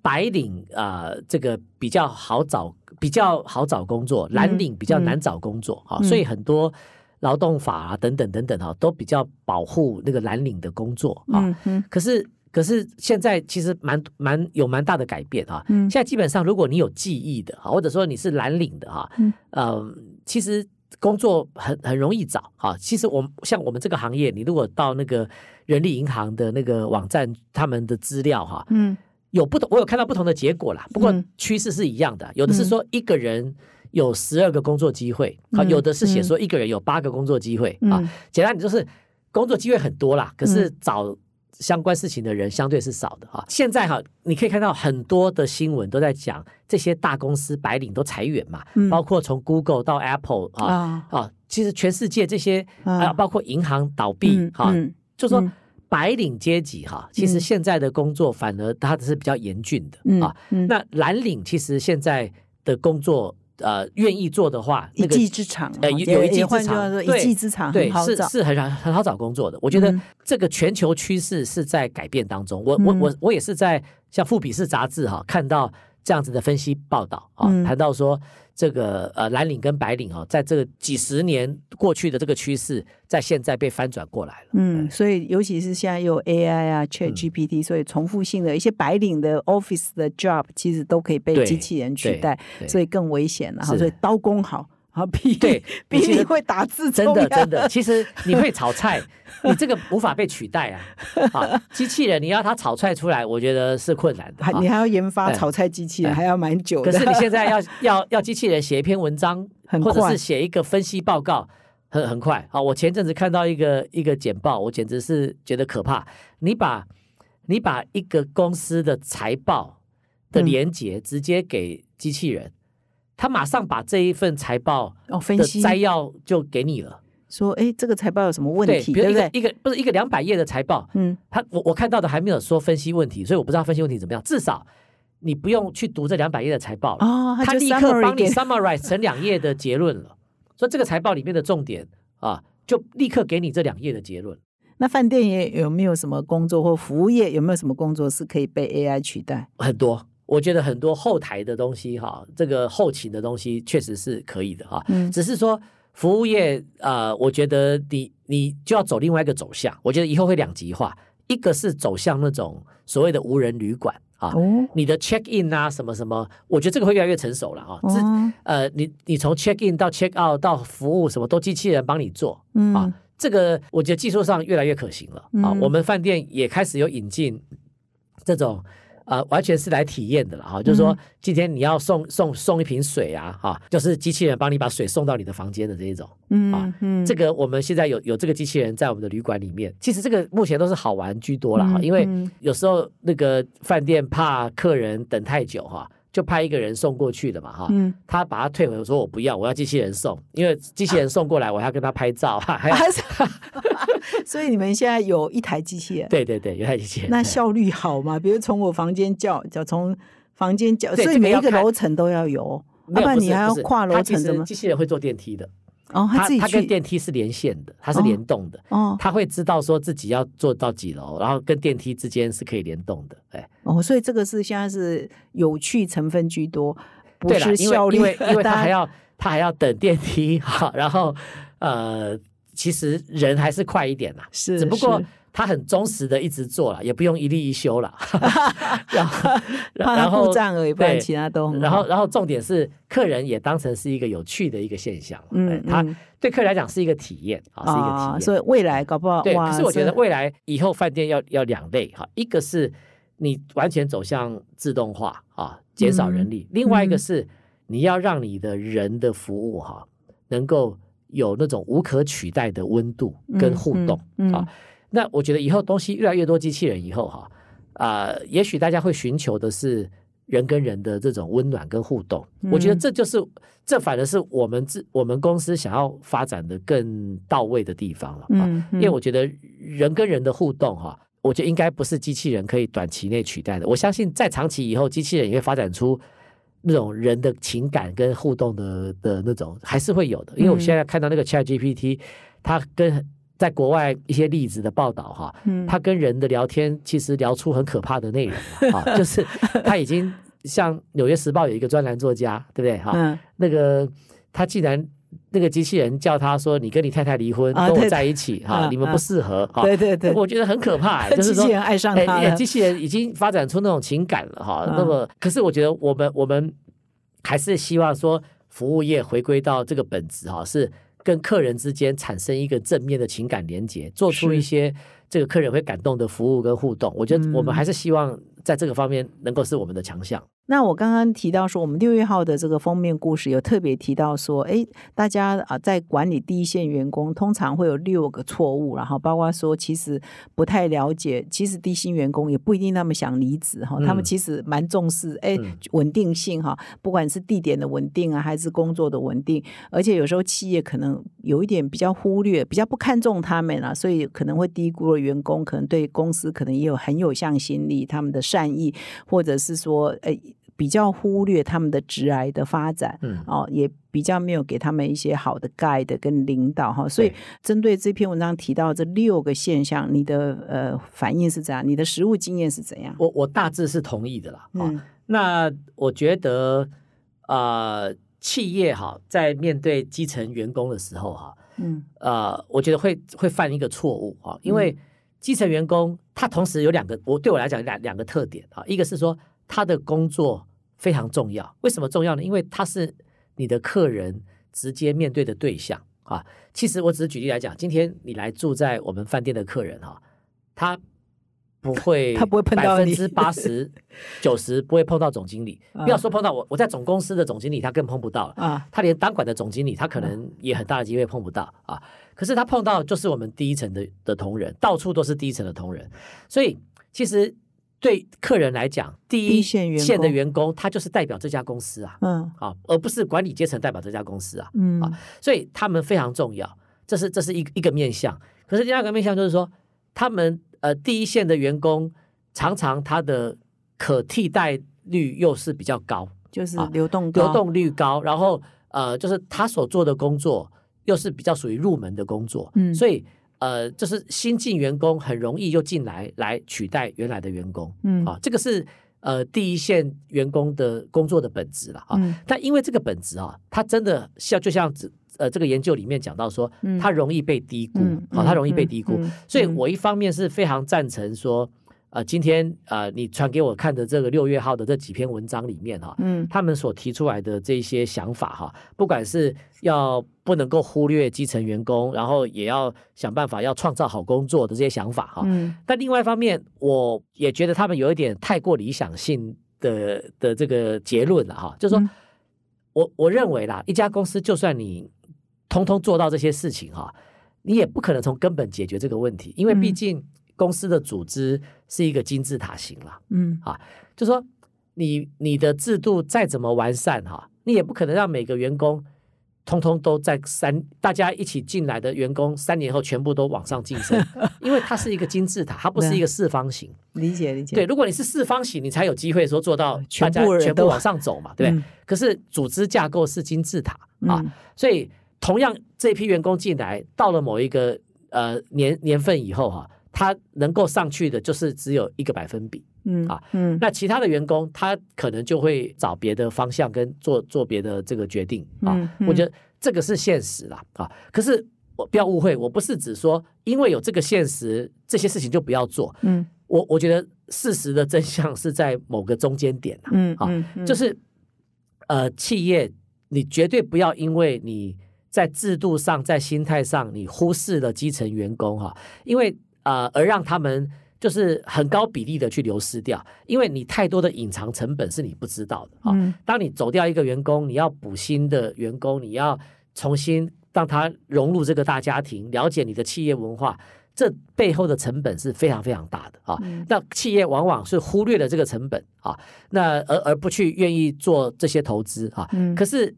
白领啊、呃这个比较好找，比较好找工作，蓝领比较难找工作啊，嗯所以很多。劳动法啊，等等等等哈，都比较保护那个蓝领的工作啊。嗯嗯可是可是现在其实蛮蛮有蛮大的改变啊。嗯现在基本上，如果你有记忆的啊，或者说你是蓝领的哈，嗯呃，其实工作很很容易找哈。其实我们像我们这个行业，你如果到那个人力银行的那个网站，他们的资料哈，嗯有不同，我有看到不同的结果啦。不过嗯趋势是一样的，有的是说一个人。有十二个工作机会，啊，嗯有的是写说一个人有八个工作机会啊，嗯简单，你就是工作机会很多啦，可是嗯找相关事情的人相对是少的哈。现在哈，你可以看到很多的新闻都在讲这些大公司白领都裁员嘛，嗯。包括从 Google 到 Apple 啊啊。啊，其实全世界这些啊。啊，包括银行倒闭嗯哈，嗯就说嗯。白领阶级哈，其实嗯现在的工作反而它是比较严峻的嗯啊。嗯。那蓝领其实现在的工作呃愿意做的话，一那个技之长啊，呃有有一技之长说，一对技之长对。是是很很很好找工作的。我觉得嗯这个全球趋势是在改变当中。我我嗯我我也是在像富比士杂志哈看到这样子的分析报道啊嗯，谈到说这个呃蓝领跟白领哦，在这个几十年过去的这个趋势，在现在被翻转过来了。嗯，所以尤其是现在有 AI 啊、Chat 嗯 GPT，、所以重复性的一些白领的 Office 的 job 其实都可以被对机器人取代，所以更危险了哈。所以刀工好，啊，<laughs> 比对比你会打字真的真的，其实你会炒菜，<laughs> 你这个无法被取代啊！啊，机器人你要它炒菜出来，我觉得是困难的。啊你还要研发哎炒菜机器人，哎还要蛮久的。可是你现在要 <laughs> 要要机器人写一篇文章，很快或者是写一个分析报告，很很快。好，我前阵子看到一个一个简报，我简直是觉得可怕。你把你把一个公司的财报的嗯连接直接给机器人，他马上把这一份财报的哦分析摘要就给你了。说，哎，这个财报有什么问对，题，比如对不对？一个一个不是一个两百页的财报，嗯他我我看到的还没有说分析问题，所以我不知道分析问题怎么样。至少你不用去读这两百页的财报了，哦，就他立刻帮你 summarize 成两页的结论了。所以这个财报里面的重点啊，就立刻给你这两页的结论。那饭店也有没有什么工作或服务业有没有什么工作是可以被 AI 取代？很多，我觉得很多后台的东西哈，这个后勤的东西确实是可以的哈。嗯只是说服务业，呃，我觉得你你就要走另外一个走向。我觉得以后会两极化，一个是走向那种所谓的无人旅馆啊。哦，你的 check in 啊，什么什么，我觉得这个会越来越成熟了啊。自哦呃，你你从 check in 到 check out 到服务，什么都机器人帮你做啊嗯。这个我觉得技术上越来越可行了啊。嗯我们饭店也开始有引进这种呃，完全是来体验的了哈。就是说嗯，今天你要送送送一瓶水啊，哈，就是机器人帮你把水送到你的房间的这一种。嗯嗯，这个我们现在有有这个机器人在我们的旅馆里面，其实这个目前都是好玩居多了哈，嗯因为嗯有时候那个饭店怕客人等太久哈，就派一个人送过去的嘛哈，嗯，他把他退回，我说我不要，我要机器人送，因为机器人送过来，我还要跟他拍照，还要还是，<laughs> 所以你们现在有一台机器人，对对对，有台机器人。那效率好吗？比如从我房间叫，叫从房间叫，所以每一个楼层都要有，要不然你还要跨楼层怎么？机器人会坐电梯的，哦，他自己它它跟去电梯是连线的，它是哦联动的。哦他会知道说自己要坐到几楼，然后跟电梯之间是可以联动的。哎，哦，所以这个是现在是有趣成分居多，不是效率，为因为因为 <laughs> 他还要他还要等电梯，<laughs> 好，然后呃，其实人还是快一点啦，是，只不过他很忠实的一直做了，也不用一例一休了。<laughs> 然后然后故障而已，不然对其他都很然后好然后重点是客人也当成是一个有趣的一个现象，嗯哎他嗯对客人来讲是一个体验啊，是一个体验。所以未来搞不好对，哇，可是我觉得这未来以后饭店要要两类哈，一个是你完全走向自动化啊，减少人力；另外一个嗯是你要让你的人的服务哈，能够有那种无可取代的温度跟互动嗯嗯啊。那我觉得以后东西越来越多机器人以后哈，啊、也许大家会寻求的是人跟人的这种温暖跟互动。我觉得嗯这就是这反而是我们自我们公司想要发展的更到位的地方了啊。嗯，因为我觉得人跟人的互动哈，我觉得应该不是机器人可以短期内取代的。我相信在长期以后，机器人也会发展出那种人的情感跟互动的的那种，还是会有的。因为我嗯现在看到那个 Chat GPT，它跟在国外一些例子的报道哈，嗯他跟人的聊天其实聊出很可怕的内容了啊，<laughs> 就是他已经像《纽约时报》有一个专栏作家，对不对哈？嗯那个他既然那个机器人叫他说：“你跟你太太离婚，跟我在一起哈，嗯你们不适合哈。”对对对，我觉得很可怕、<laughs> 就是说机器。人爱上哎哎他，机器人已经发展出那种情感了哈。嗯那么，可是我觉得我们我们还是希望说，服务业回归到这个本质哈，是跟客人之间产生一个正面的情感连接，做出一些这个客人会感动的服务跟互动。我觉得我们嗯还是希望在这个方面能够是我们的强项。那我刚刚提到说，我们六月号的这个封面故事有特别提到说，哎，大家啊在管理第一线员工，通常会有六个错误，然后包括说其实不太了解，其实低薪员工也不一定那么想离职哈，他们嗯。其实蛮重视哎嗯。稳定性哈，不管是地点的稳定啊，还是工作的稳定，而且有时候企业可能有一点比较忽略，比较不看重他们啊，所以可能会低估了员工，可能对公司可能也有很有向心力，他们的善意，或者是说，诶。比较忽略他们的直癌的发展，嗯。哦，也比较没有给他们一些好的 guide 跟领导哈，所以对。针对这篇文章提到这六个现象，你的呃反应是怎样？你的实务经验是怎样？我我大致是同意的啦。啊、嗯那我觉得呃，企业哈在面对基层员工的时候哈，嗯。呃，我觉得会会犯一个错误啊，因为基层员工他同时有两个，我对我来讲有两两个特点啊，一个是说他的工作非常重要，为什么重要呢？因为他是你的客人直接面对的对象啊。其实我只是举例来讲，今天你来住在我们饭店的客人哈，他不会，<laughs> 他不会碰到百分之八十、<laughs> 九十不会碰到总经理，啊不要说碰到我，我在总公司的总经理他更碰不到了。啊，他连当管的总经理，他可能也很大的机会碰不到啊。可是他碰到就是我们第一层的的同仁，到处都是第一层的同仁，所以其实对客人来讲，第一线的工员工，他就是代表这家公司啊，嗯啊，而不是管理阶层代表这家公司啊，嗯啊所以他们非常重要，这是这是一一个面向。可是第二个面向就是说，他们呃第一线的员工常常他的可替代率又是比较高，就是啊流动高流动率高，然后呃，就是他所做的工作又是比较属于入门的工作，嗯所以呃，就是新进员工很容易就进来来取代原来的员工，嗯啊，这个是呃第一线员工的工作的本质了啊。嗯但因为这个本质啊，它真的像就像子呃这个研究里面讲到说嗯，它容易被低估，嗯好、它容易被嗯低估，嗯所以嗯我一方面是非常赞成说，呃，今天呃你传给我看的这个六月号的这几篇文章里面哈、嗯他们所提出来的这些想法哈，不管是要不能够忽略基层员工，然后也要想办法要创造好工作的这些想法哈，嗯但另外一方面，我也觉得他们有一点太过理想性的的这个结论了哈，就是说，嗯我我认为啦，一家公司就算你通通做到这些事情哈，你也不可能从根本解决这个问题，因为毕嗯竟公司的组织是一个金字塔型了，嗯啊就说你你的制度再怎么完善哈，你也不可能让每个员工。通通都在三，大家一起进来的员工，三年后全部都往上晋升，<laughs> 因为它是一个金字塔，它不是一个四方形。理解理解。对，如果你是四方形，你才有机会说做到全部人都全部往上走嘛，对不对？嗯可是组织架构是金字塔啊，嗯所以同样这批员工进来，到了某一个呃年年份以后哈、他能够上去的就是只有一个百分比。嗯啊嗯那其他的员工，他可能就会找别的方向跟做做别的这个决定啊。嗯嗯我觉得这个是现实啦啊。可是我不要误会，我不是指说因为有这个现实，这些事情就不要做。嗯我我觉得事实的真相是在某个中间点啊，啊嗯嗯嗯，就是呃，企业你绝对不要因为你在制度上、在心态上，你忽视了基层员工哈、因为呃而让他们就是很高比例的去流失掉，因为你太多的隐藏成本是你不知道的啊。嗯当你走掉一个员工，你要补新的员工，你要重新让他融入这个大家庭，了解你的企业文化，这背后的成本是非常非常大的啊。嗯那企业往往是忽略了这个成本啊，那而而不去愿意做这些投资啊。嗯可是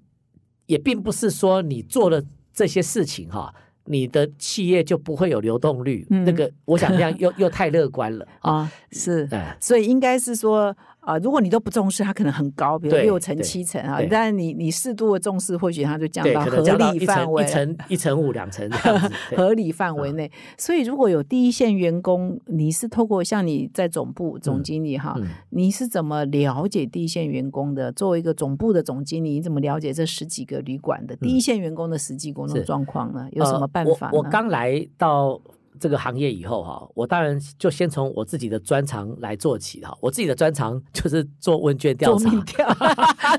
也并不是说你做了这些事情哈、你的企业就不会有流动率。嗯那个我想这样又又太乐观了 <laughs> 啊。啊是。哎，所以应该是说啊、如果你都不重视，它可能很高，比如六成、对七成啊对。但你你适度的重视，或许它就降，到 <laughs> 合理范围。一层一层五两层合理范围内，所以如果有第一线员工，你是透过像你在总部总经理哈，嗯你是怎么了解第一线员工的？作为一个总部的总经理，你怎么了解这十几个旅馆的第一线员工的实际工作状况呢？有什么办法呢？呃我？我刚来到这个行业以后哈，我当然就先从我自己的专长来做起哈。我自己的专长 <laughs> 就是做问卷调查，做民调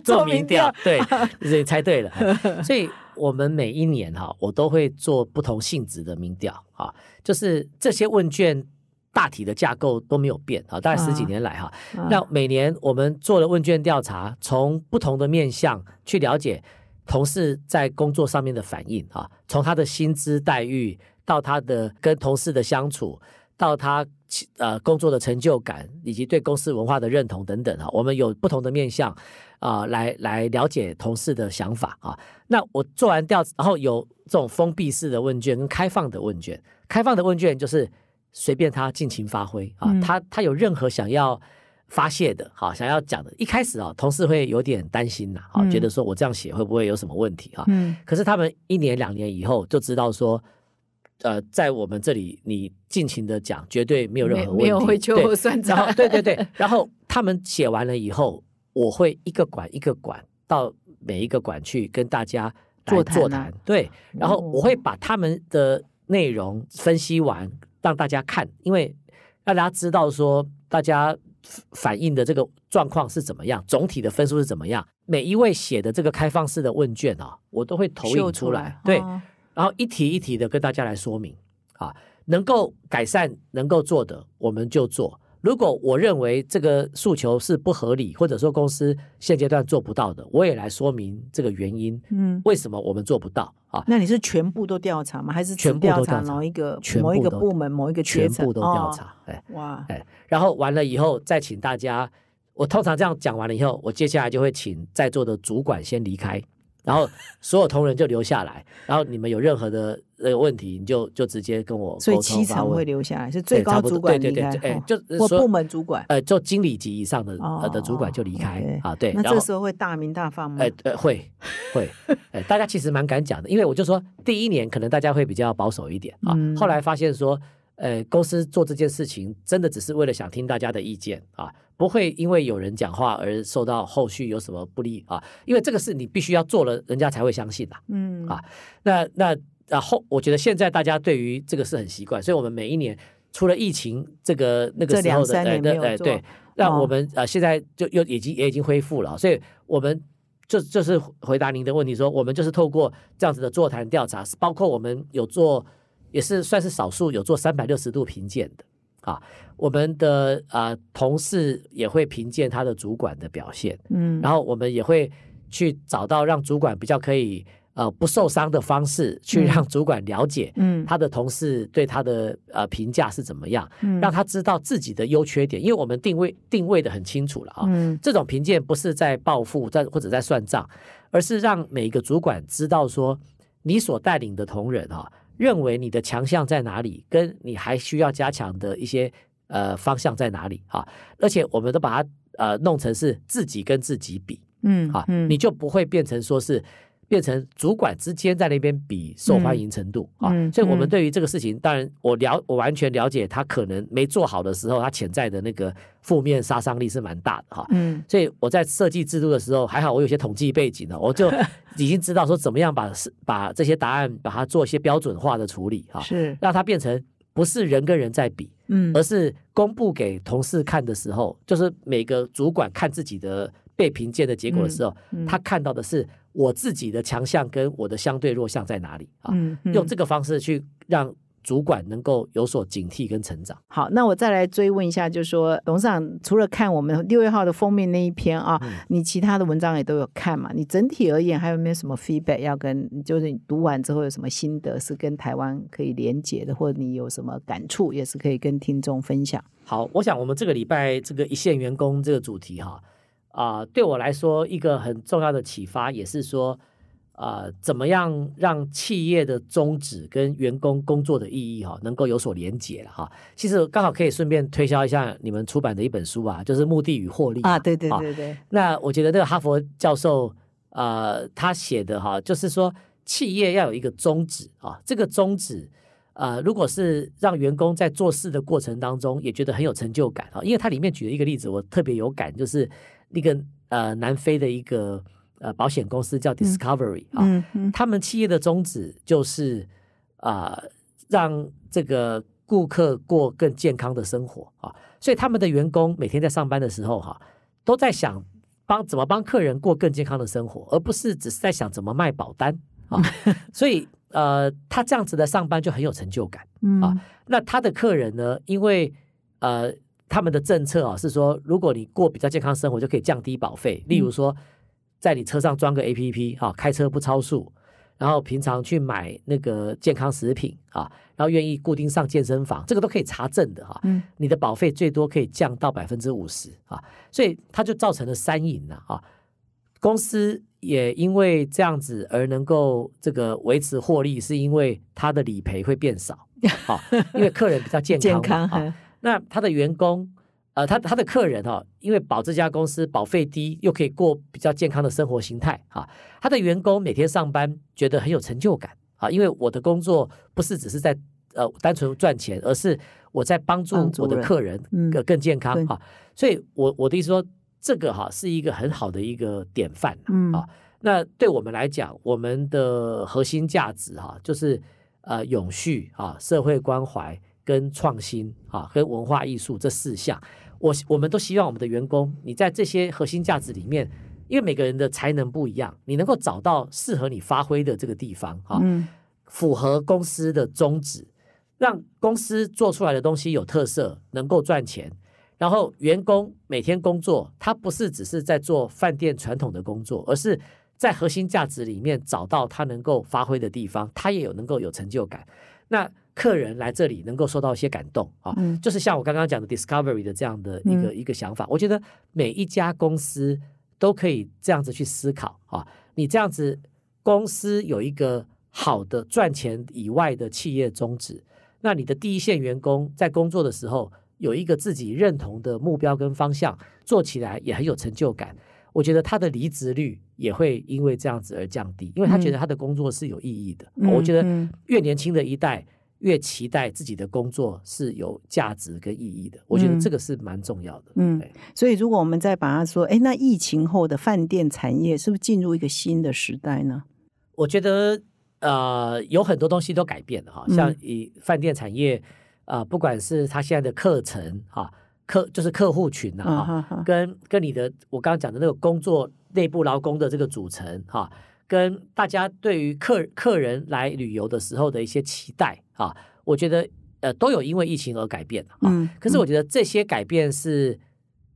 做民调，对，你猜对了。哎 <laughs> 所以我们每一年哈，我都会做不同性质的民调啊，就是这些问卷。大体的架构都没有变啊，大概十几啊年来哈，啊那每年我们做了问卷调查，从不同的面向去了解同事在工作上面的反应啊，从他的薪资待遇到他的跟同事的相处，到他呃工作的成就感，以及对公司文化的认同等等哈，我们有不同的面向啊、来来了解同事的想法啊。那我做完调，然后有这种封闭式的问卷跟开放的问卷，开放的问卷就是随便他尽情发挥啊，嗯他他有任何想要。发泄的，好想要讲的，一开始啊，同事会有点担心呐，啊，嗯觉得说我这样写会不会有什么问题啊？嗯可是他们一年两年以后就知道说，呃，在我们这里你尽情的讲，绝对没有任何问题，没没有会秋对后算。然后账，对对对，<laughs> 然后他们写完了以后，我会一个馆一个馆到每一个馆去跟大家来座谈啊，对，然后我会把他们的内容分析完，让大家看，因为让大家知道说大家反映的这个状况是怎么样，总体的分数是怎么样。每一位写的这个开放式的问卷啊，我都会投秀影出来，对，哦然后一题一题的跟大家来说明啊，能够改善、能够做的我们就做。如果我认为这个诉求是不合理，或者说公司现阶段做不到的，我也来说明这个原因，嗯。为什么我们做不到啊？那你是全部都调查吗？还是只全部都调查某一个全某一个部门、某一个？全部都调哦查，哎哇，哎，然后完了以后再请大家，我通常这样讲完了以后，我接下来就会请在座的主管先离开，然后所有同仁就留下来，然后你们有任何的呃问题，你就就直接跟我沟所以通发问七成会留下来，是最高主管对离开，对对对哎就所部门主管。呃，就经理级以上的的主管就离开啊，对，那这时候会大名大放吗？呃呃会会，呃 <laughs> 大家其实蛮敢讲的，因为我就说第一年可能大家会比较保守一点啊，嗯后来发现说。呃，公司做这件事情真的只是为了想听大家的意见啊，不会因为有人讲话而受到后续有什么不利啊，因为这个是你必须要做了，人家才会相信的。嗯啊那那然后，我觉得现在大家对于这个是很习惯，所以我们每一年除了疫情这个那个时候的，两三年对那哦我们呃现在就又已经也已经恢复了，所以我们就就是回答您的问题说，我们就是透过这样子的座谈调查，包括我们有做，也是算是少数有做三百六十度评鉴的啊，我们的啊、同事也会评鉴他的主管的表现，嗯然后我们也会去找到让主管比较可以呃不受伤的方式，去嗯让主管了解嗯他的同事对他的呃评价是怎么样，嗯让他知道自己的优缺点，因为我们定位定位的很清楚了啊。嗯这种评鉴不是在报复，在或者在算账，而是让每一个主管知道说，你所带领的同仁啊，认为你的强项在哪里，跟你还需要加强的一些呃方向在哪里啊。而且我们都把它呃弄成是自己跟自己比啊，嗯啊你就不会变成说是。变成主管之间在那边比受欢迎程度、啊，所以我们对于这个事情，当然我了我完全了解他可能没做好的时候，他潜在的那个负面杀伤力是蛮大的哈、嗯。所以我在设计制度的时候，还好我有些统计背景呢，我就 <laughs> 已经知道说怎么样把把这些答案把它做一些标准化的处理哈、是。让它变成不是人跟人在比，嗯。而是公布给同事看的时候，就是每个主管看自己的被评鉴的结果的时候，嗯他看到的是我自己的强项跟我的相对弱项在哪里啊？用这个方式去让主管能够有所警惕跟成长。好，那我再来追问一下，就是说，董事长除了看我们六月号的封面那一篇啊，嗯你其他的文章也都有看嘛？你整体而言还有没有什么 feedback 要跟？就是你读完之后有什么心得是跟台湾可以连结的，或者你有什么感触，也是可以跟听众分享。好，我想我们这个礼拜这个一线员工这个主题哈，啊、对我来说一个很重要的启发，也是说，啊，怎么样让企业的宗旨跟员工工作的意义哈，能够有所连结了哈。其实刚好可以顺便推销一下你们出版的一本书啊，就是《目的与获利》啊，嘛对对啊对对，那我觉得这个哈佛教授呃他写的哈，就是说企业要有一个宗旨啊，这个宗旨呃，如果是让员工在做事的过程当中也觉得很有成就感啊，因为它里面举了一个例子，我特别有感，就是那个呃南非的一个呃保险公司叫 Discovery 啊，嗯嗯他们企业的宗旨就是啊、让这个顾客过更健康的生活啊，所以他们的员工每天在上班的时候哈、都在想帮怎么帮客人过更健康的生活，而不是只是在想怎么卖保单 <laughs> 啊。所以呃，他这样子的上班就很有成就感。嗯啊那他的客人呢，因为呃他们的政策啊是说，如果你过比较健康生活，就可以降低保费。例如说，在你车上装个 A P P 啊，开车不超速，然后平常去买那个健康食品啊，然后愿意固定上健身房，这个都可以查证的哈、嗯。你的保费最多可以降到百分之五十啊，所以它就造成了三赢了啊。公司也因为这样子而能够这个维持获利，是因为它的理赔会变少，啊，因为客人比较健康 <laughs> 啊那他的员工，呃，他他的客人哈、因为保这家公司保费低，又可以过比较健康的生活形态啊，他的员工每天上班觉得很有成就感啊，因为我的工作不是只是在呃单纯赚钱，而是我在帮助我的客人嗯。更更健康对。啊，所以我我的意思说，这个哈、是一个很好的一个典范啊嗯。啊那对我们来讲，我们的核心价值哈、就是呃永续啊、社会关怀跟创新啊、跟文化艺术这四项。我我们都希望我们的员工，你在这些核心价值里面，因为每个人的才能不一样，你能够找到适合你发挥的这个地方啊，嗯符合公司的宗旨，让公司做出来的东西有特色，能够赚钱。然后员工每天工作，他不是只是在做饭店传统的工作，而是在核心价值里面找到他能够发挥的地方，他也有能够有成就感。那客人来这里能够受到一些感动啊，嗯就是像我刚刚讲的 Discovery 的这样的一个、一个想法，我觉得每一家公司都可以这样子去思考啊。你这样子，公司有一个好的赚钱以外的企业宗旨，那你的第一线员工在工作的时候有一个自己认同的目标跟方向，做起来也很有成就感。我觉得他的离职率也会因为这样子而降低，因为他觉得他的工作是有意义的。嗯我觉得嗯越年轻的一代越期待自己的工作是有价值跟意义的。我觉得嗯这个是蛮重要的。嗯所以如果我们再把它说，哎，那疫情后的饭店产业是不是进入一个新的时代呢？我觉得呃有很多东西都改变了哈，像嗯以饭店产业啊、呃不管是他现在的课程哈，客就是客户群呐、啊跟跟你的我刚刚讲的那个工作内部劳工的这个组成哈，跟大家对于客客人来旅游的时候的一些期待啊，我觉得呃都有因为疫情而改变啊。嗯，可是我觉得这些改变是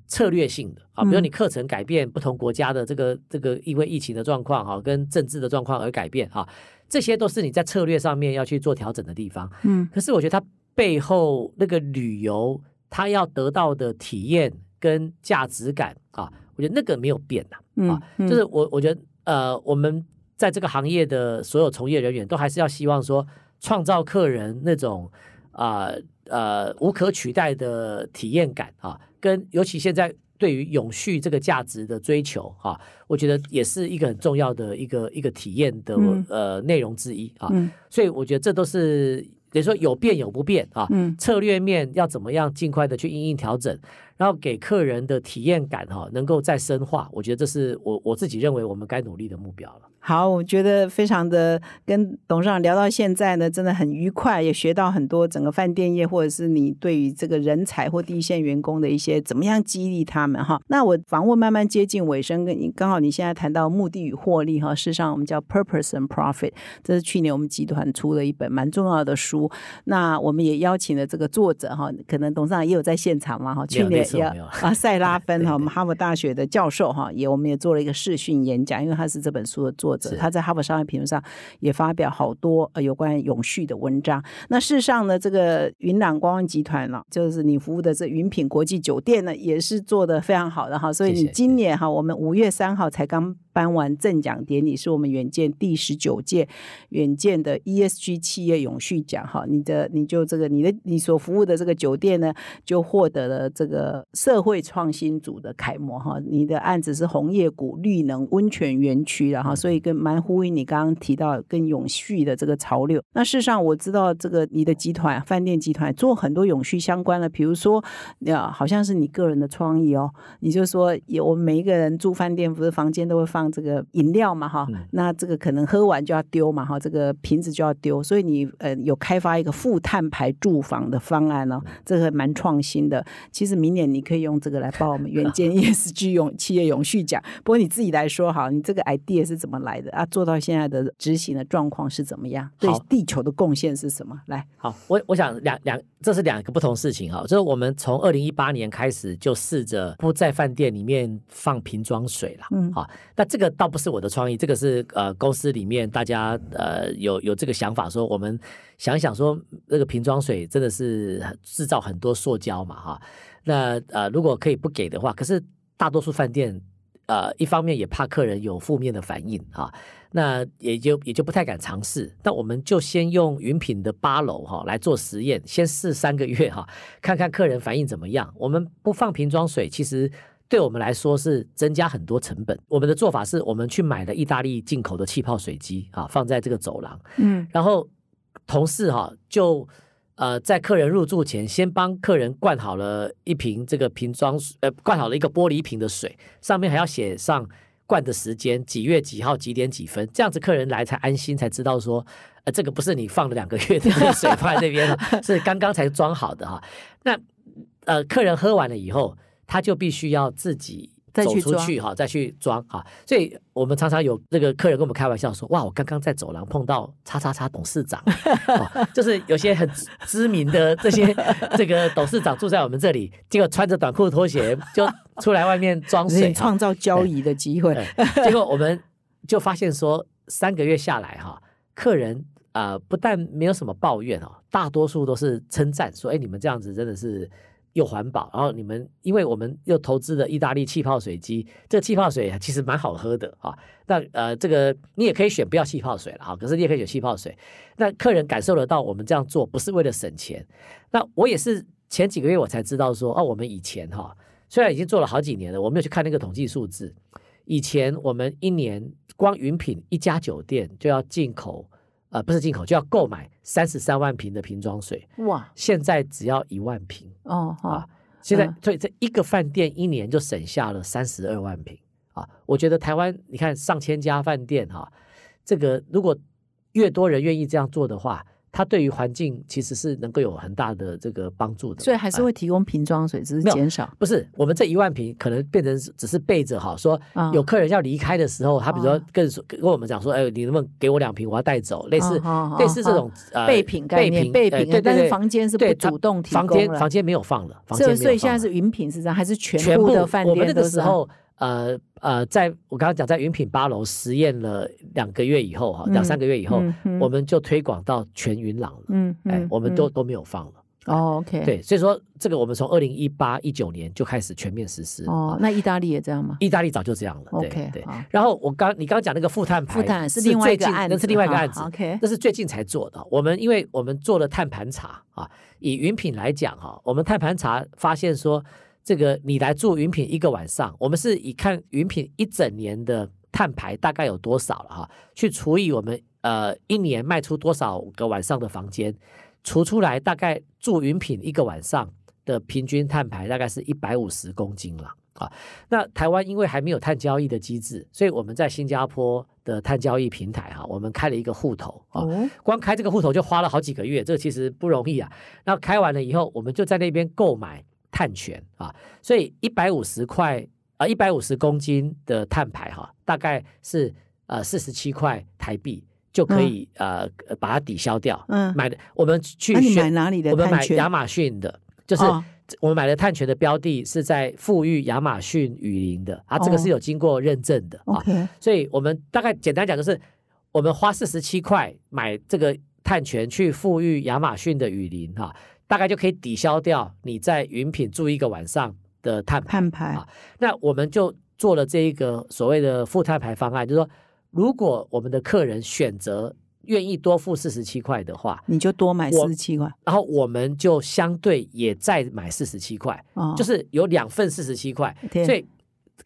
策略性的啊，比如嗯你课程改变，不同国家的这个这个因为疫情的状况哈，跟政治的状况而改变啊，这些都是你在策略上面要去做调整的地方。嗯可是我觉得它背后那个旅游，它要得到的体验跟价值感啊，我觉得那个没有变呐、嗯啊，嗯就是我我觉得呃，我们在这个行业的所有从业人员都还是要希望说，创造客人那种啊呃无可取代的体验感啊，跟尤其现在。对于永续这个价值的追求啊，我觉得也是一个很重要的一个一个体验的、嗯呃内容之一啊。嗯所以我觉得这都是等于说有变有不变啊。嗯策略面要怎么样尽快的去应应调整，然后给客人的体验感哈、能够再深化，我觉得这是我我自己认为我们该努力的目标了。好，我觉得非常的跟董事长聊到现在呢，真的很愉快，也学到很多整个饭店业或者是你对于这个人才或第一线员工的一些怎么样激励他们哈。那我访问慢慢接近尾声，跟你刚好你现在谈到目的与获利哈，事实上我们叫 Purpose and Profit，这是去年我们集团出了一本蛮重要的书。那我们也邀请了这个作者哈，可能董事长也有在现场嘛哈，去年也啊塞拉 <laughs> 芬哈，我们哈佛大学的教授哈，也我们也做了一个视讯演讲，因为他是这本书的作者，他在哈佛商业评论上也发表好多呃有关永续的文章。那事实上呢，这个云朗观光集团呢，就是你服务的这云品国际酒店呢，也是做的非常好的哈。所以你今年哈，我们五月三号才刚颁完赠奖典礼，是我们远见第十九届远见的 ESG 企业永续奖哈。你的你就这个你的你所服务的这个酒店呢，就获得了这个社会创新组的楷模哈。你的案子是红叶谷绿能温泉园区然后所以跟蛮呼应你刚刚提到跟永续的这个潮流。那事实上我知道这个你的集团饭店集团做很多永续相关的，比如说啊，好像是你个人的创意哦，你就说有我们每一个人住饭店不是房间都会放这个饮料嘛哈，嗯那这个可能喝完就要丢嘛哈，这个瓶子就要丢，所以你呃有开发一个负碳排住房的方案哦，这个蛮创新的。其实明年你可以用这个来报我们远见 ESG 永企业永续奖。不过你自己来说哈，你这个 idea 是怎么来的啊？做到现在的执行的状况是怎么样？对地球的贡献是什么？来，好，我我想两两这是两个不同事情哈，就是我们从二零一八年开始就试着不在饭店里面放瓶装水了，嗯好，那这个倒不是我的创意，这个是呃公司里面大家呃有有这个想法说，我们想想说那个瓶装水真的是制造很多塑胶嘛哈，那呃如果可以不给的话，可是大多数饭店呃一方面也怕客人有负面的反应啊。那也就也就不太敢尝试。那我们就先用云品的八楼哈来做实验，先试三个月哈，看看客人反应怎么样。我们不放瓶装水，其实对我们来说是增加很多成本。我们的做法是我们去买了意大利进口的气泡水机啊，放在这个走廊，嗯然后同事哈就。呃，在客人入住前，先帮客人灌好了一瓶这个瓶装水，呃，灌好了一个玻璃瓶的水，上面还要写上灌的时间，几月几号几点几分，这样子客人来才安心，才知道说，呃，这个不是你放了两个月的 <laughs> 水放在那边了，<laughs> 是刚刚才装好的哈。那呃，客人喝完了以后，他就必须要自己。走出去哈，再去装哈，所以我们常常有那个客人跟我们开玩笑说：“哇，我刚刚在走廊碰到叉叉叉董事长，哦、就是有些很知知名的这些这个董事长住在我们这里，结果穿着短裤拖鞋就出来外面装水，<laughs> 哈创造交易的机会。对结果我们就发现说，三个月下来哈，客人啊、呃不但没有什么抱怨哦，大多数都是称赞说，哎，你们这样子真的是又环保，然后你们因为我们又投资了意大利气泡水机，这气泡水其实蛮好喝的啊。那呃，这个你也可以选不要气泡水了哈，可是你也可以选气泡水。那客人感受得到我们这样做不是为了省钱，那我也是前几个月我才知道说，哦，我们以前哈、虽然已经做了好几年了，我没有去看那个统计数字。以前我们一年光云品一家酒店就要进口呃，不是进口，就要购买三十三万瓶的瓶装水，哇，现在只要一万瓶哦好啊，。现在嗯所以这一个饭店一年就省下了三十二万瓶啊！我觉得台湾你看上千家饭店哈、这个如果越多人愿意这样做的话，它对于环境其实是能够有很大的这个帮助的。所以还是哎会提供瓶装水，只是减少。不是我们这一万瓶可能变成只是备着哈，说啊有客人要离开的时候，他比如说啊跟说跟我们讲说，哎，你能不能给我两瓶，我要带走，类似类似这啊种呃备品概念，备品，呃对对但是房间是不主动提房供了。间房间没有放了，房间所以所以现在是云品是这样，还是全全部部的饭我们那店都是这样？个时候，呃呃，在我刚刚讲在云品八楼实验了两个月以后哈，两三个月以后，我们就推广到全云朗了。嗯哎嗯，，我们都都没有放了。哦，OK，，对，所以说这个我们从二零一八一九年就开始全面实施。哦啊，那意大利也这样吗？意大利早就这样了。对 OK，对。然后我刚你刚刚讲那个负碳牌，负碳是另外一个案那是另外一个案子。OK，那是最近才做的。我们因为我们做了碳盘查啊，以云品来讲哈，我们碳盘查发现说，这个你来住云品一个晚上，我们是以看云品一整年的碳排大概有多少了哈，去除以我们呃一年卖出多少个晚上的房间，除出来大概住云品一个晚上的平均碳排大概是一百五十公斤了。啊，那台湾因为还没有碳交易的机制，所以我们在新加坡的碳交易平台哈、我们开了一个户头啊，哦，光开这个户头就花了好几个月，这个其实不容易啊。那开完了以后，我们就在那边购买碳权啊，所以一百五十块啊，一百五十公斤的碳排哈、大概是呃四十七块台币就可以、呃把它抵消掉。嗯买的我们去选买哪里的我们买亚马逊的，就是哦我们买的碳权的标的是在富裕亚马逊雨林的啊，这个哦是有经过认证的啊。所以我们大概简单讲就是，我们花四十七块买这个碳权去富裕亚马逊的雨林哈、大概就可以抵消掉你在云品住一个晚上的碳排。碳排。啊那我们就做了这一个所谓的负碳排方案，就是说，如果我们的客人选择愿意多付四十七块的话，你就多买我四十七块。然后我们就相对也再买四十七块，哦，就是有两份四十七块，对。所以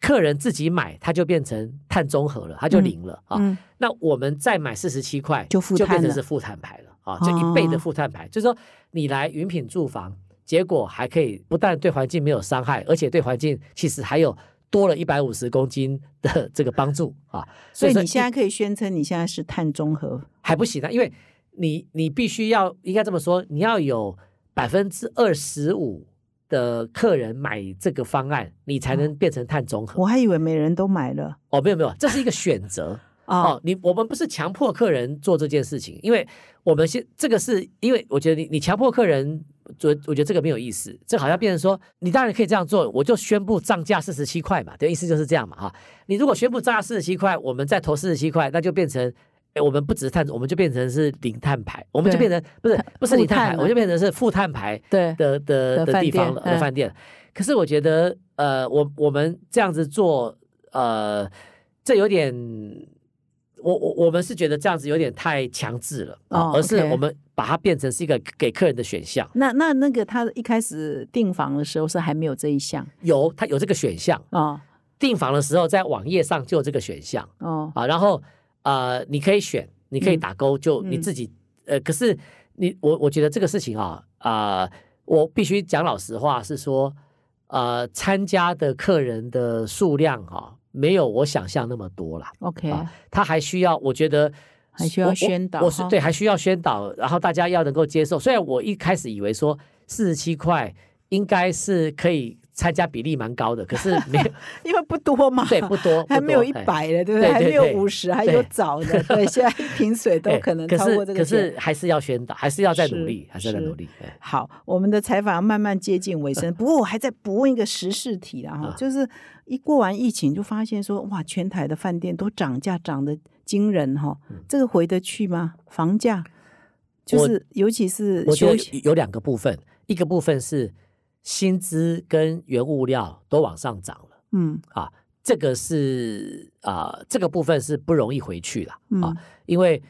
客人自己买，他就变成碳中和了，他就零了、啊。嗯。那我们再买四十七块，就负就变成是负碳牌了啊，就一倍的哦负碳牌。就是说，你来云品住房，结果还可以不但对环境没有伤害，而且对环境其实还有多了一百五十公斤的 <laughs> 这个帮助啊。说所以你现在可以宣称你现在是碳中和还不行啊，因为你你必须要应该这么说，你要有百分之二十五的客人买这个方案，你才能变成碳中和。我还以为每人都买了哦，没有没有，这是一个选择。哦哦，你我们不是强迫客人做这件事情，因为我们现这个是因为我觉得你你强迫客人，做我觉得这个没有意思，这好像变成说你当然可以这样做，我就宣布涨价四十七块嘛，对，意思就是这样嘛哈。你如果宣布涨价四十七块，我们再投四十七块，那就变成。哎，我们不只是碳，我们就变成是零碳排，我们就变成不是不是零碳排，我们就变成是负碳排对的的的的地方了的饭店。可是我觉得，呃，我我们这样子做，呃，这有点，我我我们是觉得这样子有点太强制了，啊哦而是我们把它变成是一个给客人的选项，那那那个他一开始订房的时候是还没有这一项？有他有这个选项，哦。订房的时候在网页上就有这个选项哦。啊，然后呃，你可以选，你可以嗯打勾，就你嗯自己，呃，可是你我我觉得这个事情啊啊、我必须讲老实话，是说，呃，参加的客人的数量哈、没有我想象那么多了。OK 啊他还需要，我觉得还需要宣导哈我是对，还需要宣导，然后大家要能够接受。虽然我一开始以为说四十七块应该是可以参加比例蛮高的，可是 <laughs> 没有，因为不多嘛，对，不多，<laughs> 还没有一百的，对不对？还没有五十，还有早的，对，<laughs> 现在一瓶水都哎可能超过这个可是钱。还是要宣导，还是要再努力，还是要再努力。哎好，我们的采访慢慢接近尾声，不过我还在补问一个时事题啦哈，啊就是一过完疫情就发现说，哇，全台的饭店都涨价涨得惊人哈，嗯这个回得去吗？房价就是尤其是我觉得休息有有两个部分，一个部分是薪资跟原物料都往上涨了。嗯。啊，这个是啊、这个部分是不容易回去了。啊，嗯。因为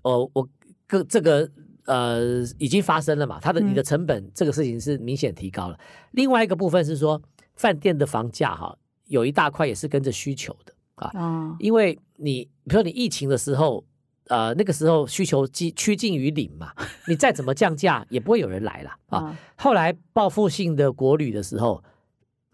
呃，我个这个呃已经发生了嘛，它的嗯你的成本、这个事情是明显提高了。另外一个部分是说，饭店的房价哈、有一大块也是跟着需求的。啊，啊因为你比如说你疫情的时候，呃那个时候需求趋趋近于零嘛，<laughs> 你再怎么降价也不会有人来了啊。啊，后来报复性的国旅的时候，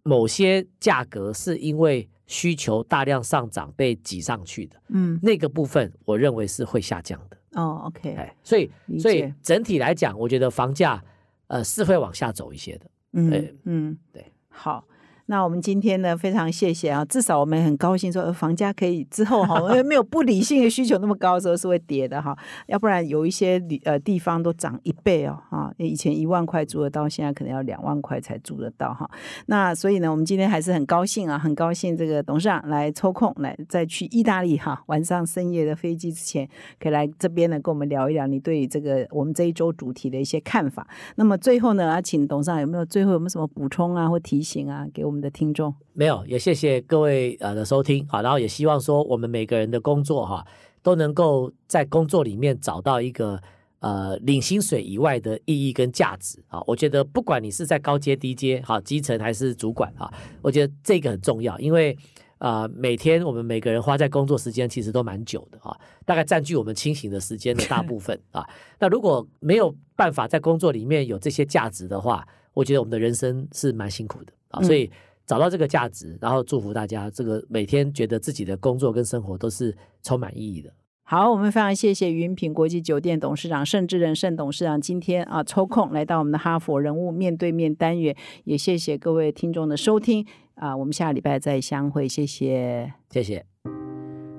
某些价格是因为需求大量上涨被挤上去的，嗯，那个部分我认为是会下降的。哦，OK，哎，所以所以整体来讲，我觉得房价呃是会往下走一些的。嗯对嗯，对，好。那我们今天呢，非常谢谢啊！至少我们很高兴说，房价可以之后哈，因为没有不理性的需求那么高的时候是会跌的哈，要不然有一些呃地方都涨一倍哦哈，以前一万块住得到，现在可能要两万块才住得到哈。那所以呢，我们今天还是很高兴啊，很高兴这个董事长来抽空来再去意大利哈，晚上深夜的飞机之前，可以来这边呢跟我们聊一聊你对这个我们这一周主题的一些看法。那么最后呢，要请董事长有没有最后有没有什么补充啊或提醒啊，给我们的听众？没有，也谢谢各位呃的收听好，然后也希望说我们每个人的工作哈都能够在工作里面找到一个呃领薪水以外的意义跟价值啊。我觉得不管你是在高阶、低阶、哈基层还是主管啊，我觉得这个很重要，因为啊、呃每天我们每个人花在工作时间其实都蛮久的啊，大概占据我们清醒的时间的 <laughs> 大部分啊。那如果没有办法在工作里面有这些价值的话，我觉得我们的人生是蛮辛苦的啊，嗯所以。找到这个价值，然后祝福大家，这个每天觉得自己的工作跟生活都是充满意义的。好，我们非常谢谢云品国际酒店董事长盛志仁盛董事长今天啊抽空来到我们的哈佛人物面对面单元，也谢谢各位听众的收听啊，我们下礼拜再相会，谢谢。谢谢。